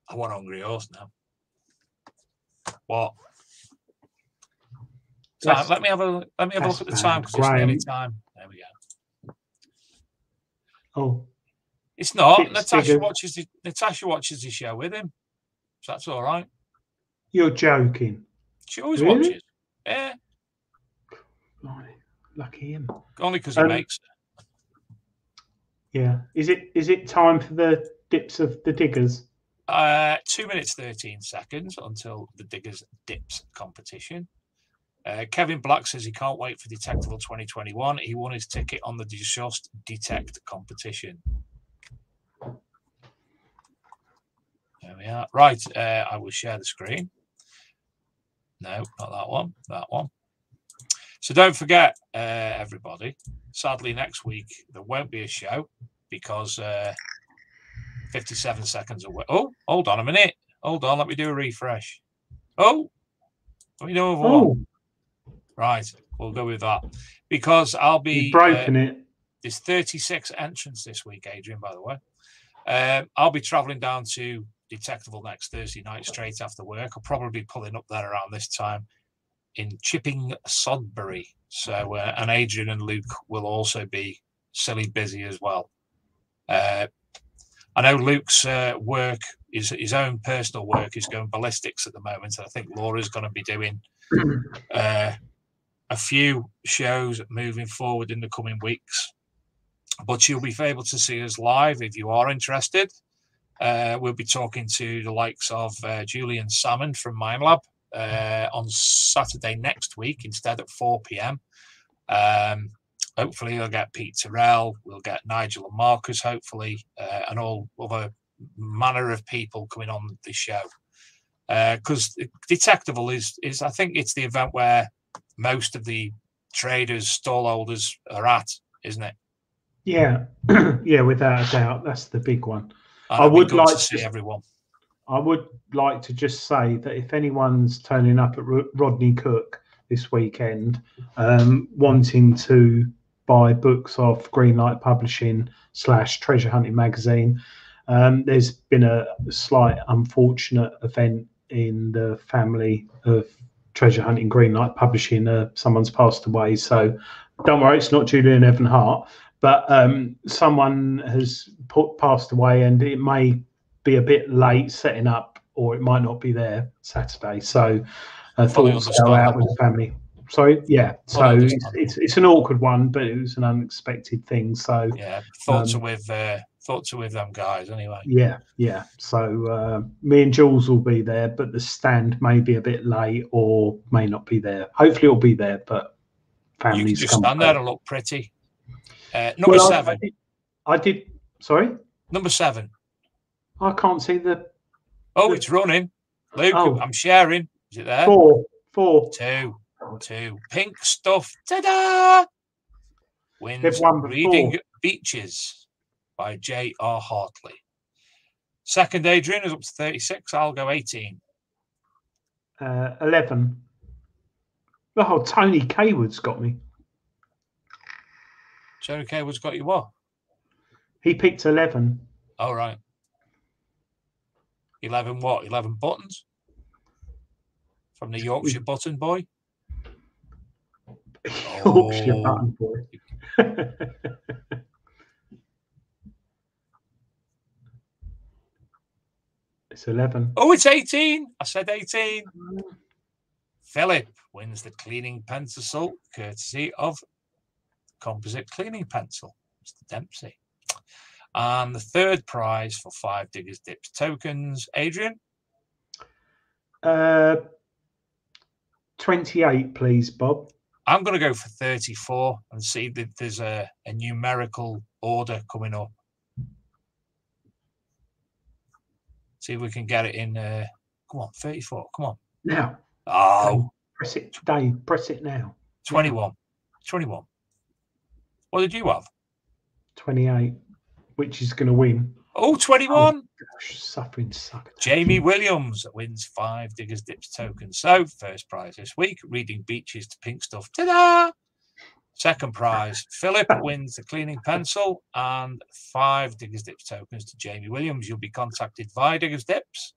D: I want a Hungry Horse now. What? Time. Let me have a let me have a look at the time because it's nearly time. There we go.
C: Oh,
D: It's not.
C: It's
D: Natasha
C: bigger.
D: watches the Natasha watches the show with him. So that's all right.
C: you're joking.
D: She always
C: Really?
D: watches. Yeah,
C: Blimey, Lucky him.
D: only because he
C: Um,
D: makes it.
C: Yeah. Is it is it time for the dips of the diggers?
D: Uh, two minutes thirteen seconds until the Diggers Dips competition. Uh, Kevin Black says he can't wait for Detectival 2021. He won his ticket on the Just Detect competition. There we are. Right, uh, I will share the screen. No, not that one. That one. So don't forget, uh, everybody. Sadly, next week there won't be a show because uh, 57 seconds away. Oh, hold on a minute. Hold on. Let me do a refresh. Oh, let me do a one. Right, we'll go with that because I'll be.
C: you've
D: uh,
C: broken it.
D: there's 36 entrants this week, Adrian, by the way. Um, I'll be traveling down to Detectival next Thursday night straight after work. I'll probably be pulling up there around this time in Chipping Sodbury. So, uh, and Adrian and Luke will also be silly busy as well. Uh, I know Luke's uh, work, his, his own personal work, is going ballistics at the moment. And I think Laura's going to be doing <clears throat> uh, a few shows moving forward in the coming weeks. But you'll be able to see us live if you are interested. Uh, we'll be talking to the likes of uh, Julian Salmon from Minelab uh, on Saturday next week instead at 4 p.m. Um, hopefully, we'll get Pete Terrell, we'll get Nigel and Marcus, hopefully, uh, and all other manner of people coming on the show. Because uh, Detectival is, is, I think it's the event where most of the traders, stallholders are at, isn't it?
C: Yeah, <clears throat> yeah, without a doubt, that's the big one. I would like to
D: see to, everyone.
C: I would like to just say that if anyone's turning up at Rodney Cook this weekend, um, wanting to buy books off Greenlight Publishing slash Treasure Hunting Magazine, um, there's been a slight unfortunate event in the family of Treasure Hunting Greenlight Publishing. Uh, someone's passed away, so don't worry, it's not Julian Evan Hart, but um, someone has put, passed away, and it may be a bit late setting up, or it might not be there Saturday. So i uh, thoughts go out with the family. Sorry, yeah. So it's, it's, it's an awkward one, but it was an unexpected thing. So
D: yeah, thoughts um, are with uh, thoughts are with them guys anyway.
C: Yeah, yeah. So uh, me and Jules will be there, but the stand may be a bit late or may not be there. Hopefully, it'll be there, but families
D: you can just stand there and look pretty. Uh, number well, seven. I did,
C: I did, Sorry.
D: Number seven.
C: I can't see the.
D: Oh, the, it's running. Luke, oh. I'm sharing. Is it there?
C: Four. Four.
D: Two. Two. Pink stuff. Ta-da! Wins Reading Beaches by J.R. Hartley. Second, Adrian is up to 36. I'll go 18.
C: Uh, 11. Oh, Tony Kaywood's got me.
D: Tony Kaywood's got you what?
C: He picked 11.
D: All right. 11 what? 11 buttons? From the <laughs> Yorkshire Button Boy? <laughs>
C: Yorkshire oh. Button Boy. <laughs> it's 11.
D: Oh, it's 18. I said 18. Philip wins the cleaning pencil courtesy of composite cleaning pencil. Mr. Dempsey. And the third prize for five Diggers Dips tokens, Adrian?
C: Uh, 28, please, Bob.
D: I'm going to go for 34 and see that there's a, a numerical order coming up. See if we can get it in. Uh, come on, 34. Come on.
C: Now.
D: Oh.
C: Press it, Dave. Press it now.
D: 21. 21. What did you have?
C: 28 which is going to win.
D: Oh, 21. Oh,
C: gosh, suffering sucker.
D: Jamie Williams wins five Diggers Dips tokens. So, first prize this week, reading beaches to pink stuff. Ta da! Second prize, Philip wins the cleaning pencil and five Diggers Dips tokens to Jamie Williams. You'll be contacted via Diggers Dips.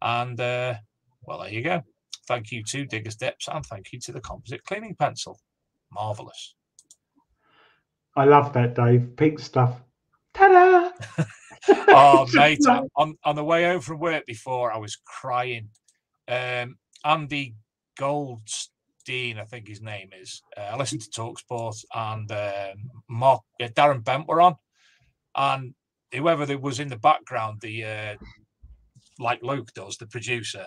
D: And, uh, well, there you go. Thank you to Diggers Dips and thank you to the composite cleaning pencil. Marvelous.
C: I love that, Dave. Pink stuff. Ta-da! <laughs>
D: oh, <laughs> mate, on, on the way home from work before, I was crying. Um, Andy Goldstein, I think his name is. Uh, I listened to Talksport and um, Mark, uh, Darren Bent were on, and whoever that was in the background, the uh, like Luke does, the producer,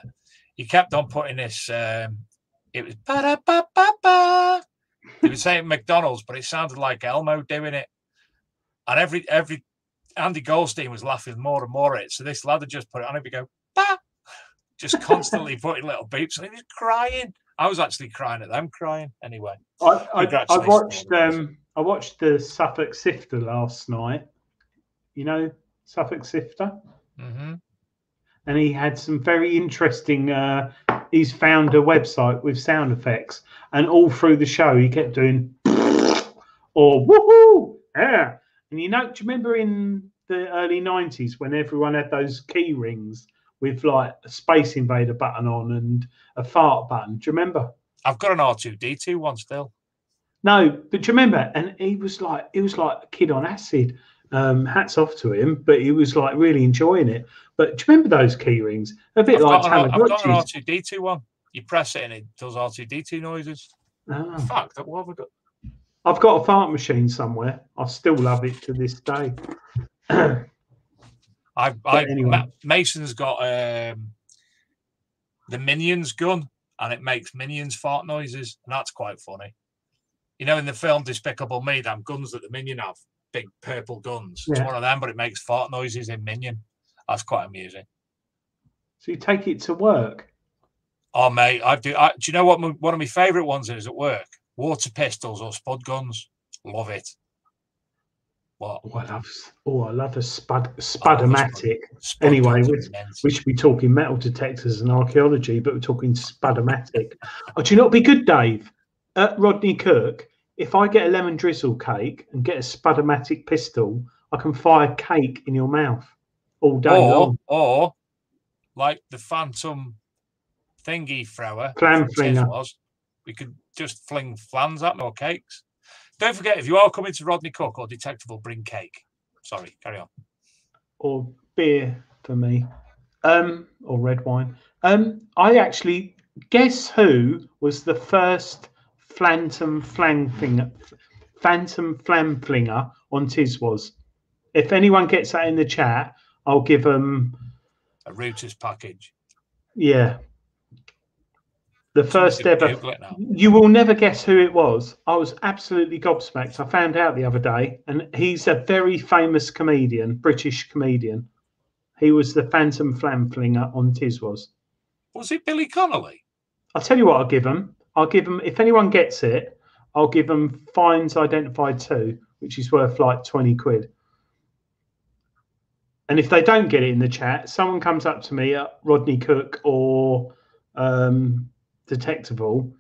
D: he kept on putting this. Um, it was ba da ba ba ba. He was saying McDonald's, but it sounded like Elmo doing it and every every Andy Goldstein was laughing more and more at it. So this lad had just put it on we go, bah! just constantly <laughs> putting little beeps and he was crying. I was actually crying at them crying anyway.
C: I, I, I watched um I watched the Suffolk Sifter last night. You know Suffolk Sifter?
D: Mm-hmm.
C: And he had some very interesting uh he's found a website with sound effects and all through the show he kept doing <laughs> or woohoo yeah and you know, do you remember in the early 90s when everyone had those key rings with like a Space Invader button on and a fart button? Do you remember?
D: I've got an R2D2 one still.
C: No, but do you remember? And he was like, he was like a kid on acid. Um, hats off to him, but he was like really enjoying it. But do you remember those key rings? A bit
D: I've
C: like
D: got, an, I've got an R2D2 one. You press it and it does R2D2 noises.
C: Ah.
D: Fuck, what have I got?
C: I've got a fart machine somewhere. I still love it to this day. <clears throat>
D: I, I
C: anyway.
D: Ma- Mason's got um, the Minions gun, and it makes Minions fart noises, and that's quite funny. You know, in the film Despicable Me, them guns that the Minion have, big purple guns. It's one of them, but it makes fart noises in Minion. That's quite amusing.
C: So you take it to work.
D: Oh, mate, I do. I, do you know what? my- One of my favourite ones is at work: water pistols or spud guns. Love it. What?
C: Oh, I love. Oh, I love a spud oh,
D: I love
C: spudomatic.
D: Spud
C: Anyway,
D: guns are
C: with- We should be talking metal detectors and archaeology, but we're talking spudomatic. oh, do you know be good, Dave? At Rodney Cook, if I get a lemon drizzle cake and get a spudomatic pistol, I can fire cake in your mouth all day
D: or,
C: long.
D: or like the phantom thingy thrower
C: Flam flinger.
D: was, we could just fling flans at or cakes. Don't forget, if you are coming to Rodney Cook or Detective, Detectival, bring cake. Sorry, carry on.
C: or beer for me, um, or red wine. Um, I actually guess who was the first phantom flang finger, phantom flam flinger on Tiswas. If anyone gets that in the chat, I'll give them.
D: A Reuters package.
C: Yeah, the first ever.
D: Google it now.
C: You will never guess who it was. I was absolutely gobsmacked. I found out the other day, and he's a very famous comedian, British comedian. He was the Phantom Flam Flinger on Tiswas. Was
D: it Billy Connolly?
C: I'll tell you what I'll give him. I'll give them, if anyone gets it, I'll give them Finds Identified two, which is worth like 20 quid. And if they don't get it in the chat, someone comes up to me at Rodney Cook or um, Detectival.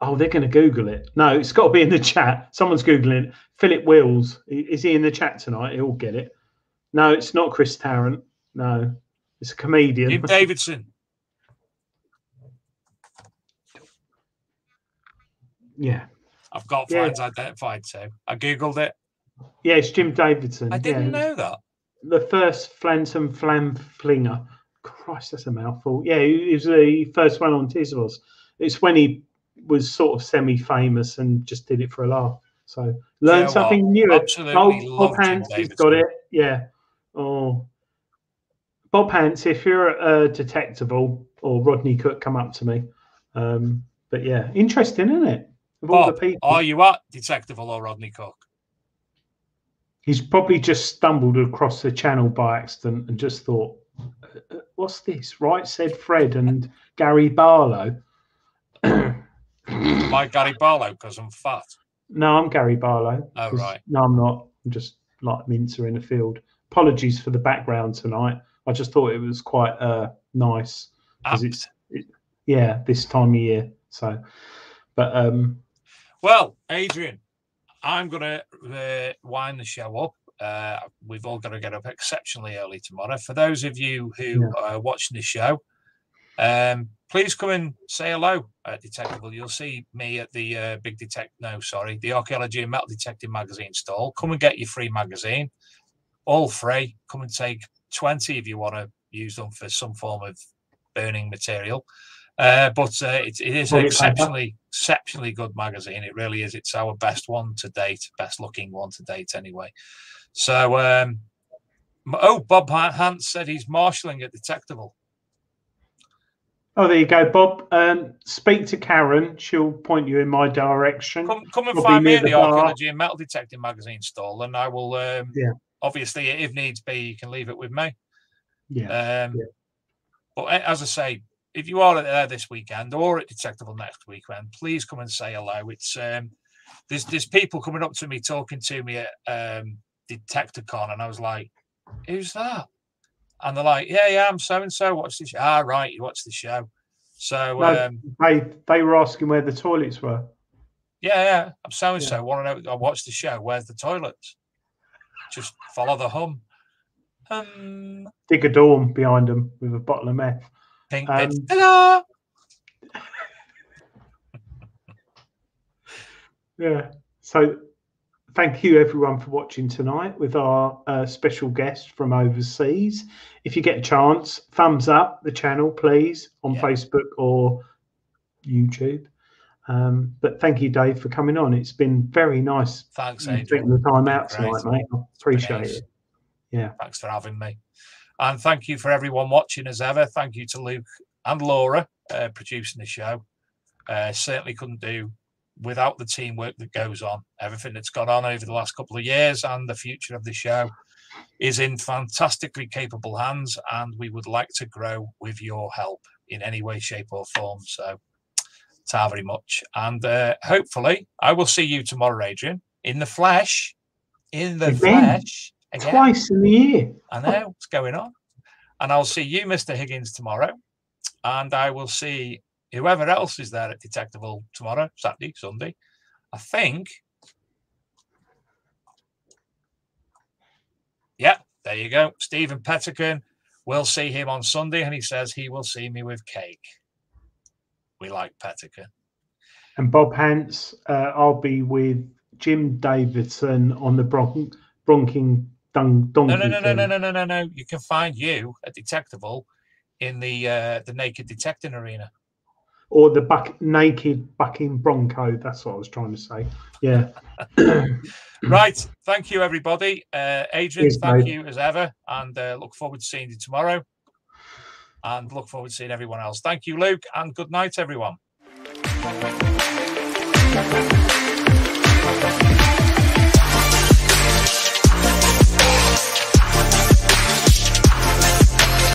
C: Oh, they're going to Google it. No, it's got to be in the chat. Someone's Googling it. Philip Wills. Is he in the chat tonight? He'll get it. No, it's not Chris Tarrant. No, it's a comedian.
D: Jim Davidson.
C: yeah.
D: I've got
C: Yeah.
D: Finds Identified too. I googled it.
C: Yeah, it's Jim Davidson.
D: I didn't
C: yeah.
D: know that.
C: the first Phantom Flam Flinger. Christ, that's a mouthful. Yeah, he was the first one on Tiswas. It's when he was sort of semi-famous and just did it for a laugh. So learn
D: know
C: something
D: what?
C: new.
D: Absolutely
C: Oh, Bob
D: Jim
C: Pants, he's got it. Yeah. Oh, Bob Pants, if you're a Detectival or Rodney Cook, come up to me. Um, but yeah, interesting, isn't it? Of all the people,
D: are you at Detectival or Rodney Cook?
C: he's probably just stumbled across the channel by accident and just thought, "Uh, uh, "What's this?" Right, said Fred and Gary Barlow.
D: Like Gary Barlow because I'm fat.
C: No, I'm Gary Barlow.
D: Oh, right.
C: No, I'm not. I'm just like Mincer in the field. Apologies for the background tonight. I just thought it was quite uh, nice because it's it, yeah this time of year. So, but um,
D: Well, Adrian, I'm going to uh, wind the show up. Uh, we've all got to get up exceptionally early tomorrow. For those of you who are watching the show, um, please come and say hello at Detectival. You'll see me at the uh, Big Detect. No, sorry, the Archaeology and Metal Detecting magazine stall. Come and get your free magazine, all free. Come and take twenty if you want to use them for some form of burning material. Uh, but uh, it, it is an exceptionally, exceptionally good magazine. It really is. It's our best one to date, best looking one to date, anyway. So, um, oh, Bob Han- Hans said he's marshalling at Detectival.
C: Oh, there you go, Bob. Um, speak to Karen. She'll point you in my direction.
D: Come, come and
C: Probably
D: find me in the
C: the.
D: Archaeology and Metal Detecting magazine stall, and I will. Um,
C: Yeah.
D: Obviously, if needs be, you can leave it with me.
C: Yeah,
D: Um,
C: Yeah.
D: But as I say, if you are there this weekend or at Detectival next weekend, please come and say hello. It's um, there's there's people coming up to me talking to me at um, Detecticon, and I was like, "Who's that?" And they're like, "Yeah, yeah, I'm so and so. Watch this. show." Ah, right, you watch the show. So
C: No.
D: um,
C: they they were asking where the toilets were.
D: yeah, yeah, I'm so and so. Want to know? I watched the show. Where's the toilets? Just follow the hum. Um,
C: Dig a dorm behind them with a bottle of meth.
D: pink
C: Um.
D: Ta-da! <laughs>
C: Yeah. So, thank you everyone for watching tonight with our uh, special guest from overseas. If you get a chance, thumbs up the channel, please, on
D: Yeah.
C: Facebook or YouTube. Um, but thank you, Dave, for coming on. It's been very nice
D: Thanks,
C: taking the time out
D: Great.
C: tonight, mate. I appreciate
D: nice.
C: it. Yeah.
D: Thanks for having me. And thank you for everyone watching as ever. Thank you to Luke and Laura uh, producing the show. Uh, certainly couldn't do without the teamwork that goes on. Everything that's gone on over the last couple of years and the future of the show is in fantastically capable hands. And we would like to grow with your help in any way, shape, or form. So, ta very much. And uh, hopefully, I will see you tomorrow, Adrian, in the flesh. In the
C: Again?
D: flesh. Again.
C: Twice in the year.
D: I know what's going on. And I'll see you, Mr. Higgins, tomorrow. And I will see whoever else is there at Detectival tomorrow, Saturday, Sunday. I think. Yeah, there you go. Stephen Pettican. We'll see him on Sunday, and he says he will see me with cake. We like Pettican.
C: And Bob Hance, uh, I'll be with Jim Davidson on the Bron- Bronking Dun- Donkey.
D: No, no, no, no, no, no, no, no, no. You can find you at Detectable in the uh, the Naked Detecting Arena.
C: Or the buck- naked bucking Bronco. That's what I was trying to say. Yeah. <coughs>
D: Right. Thank you, everybody. Uh, Adrian,
C: Cheers,
D: thank
C: mate.
D: you as ever. And uh, look forward to seeing you tomorrow. And look forward to seeing everyone else. Thank you, Luke. And good night, everyone.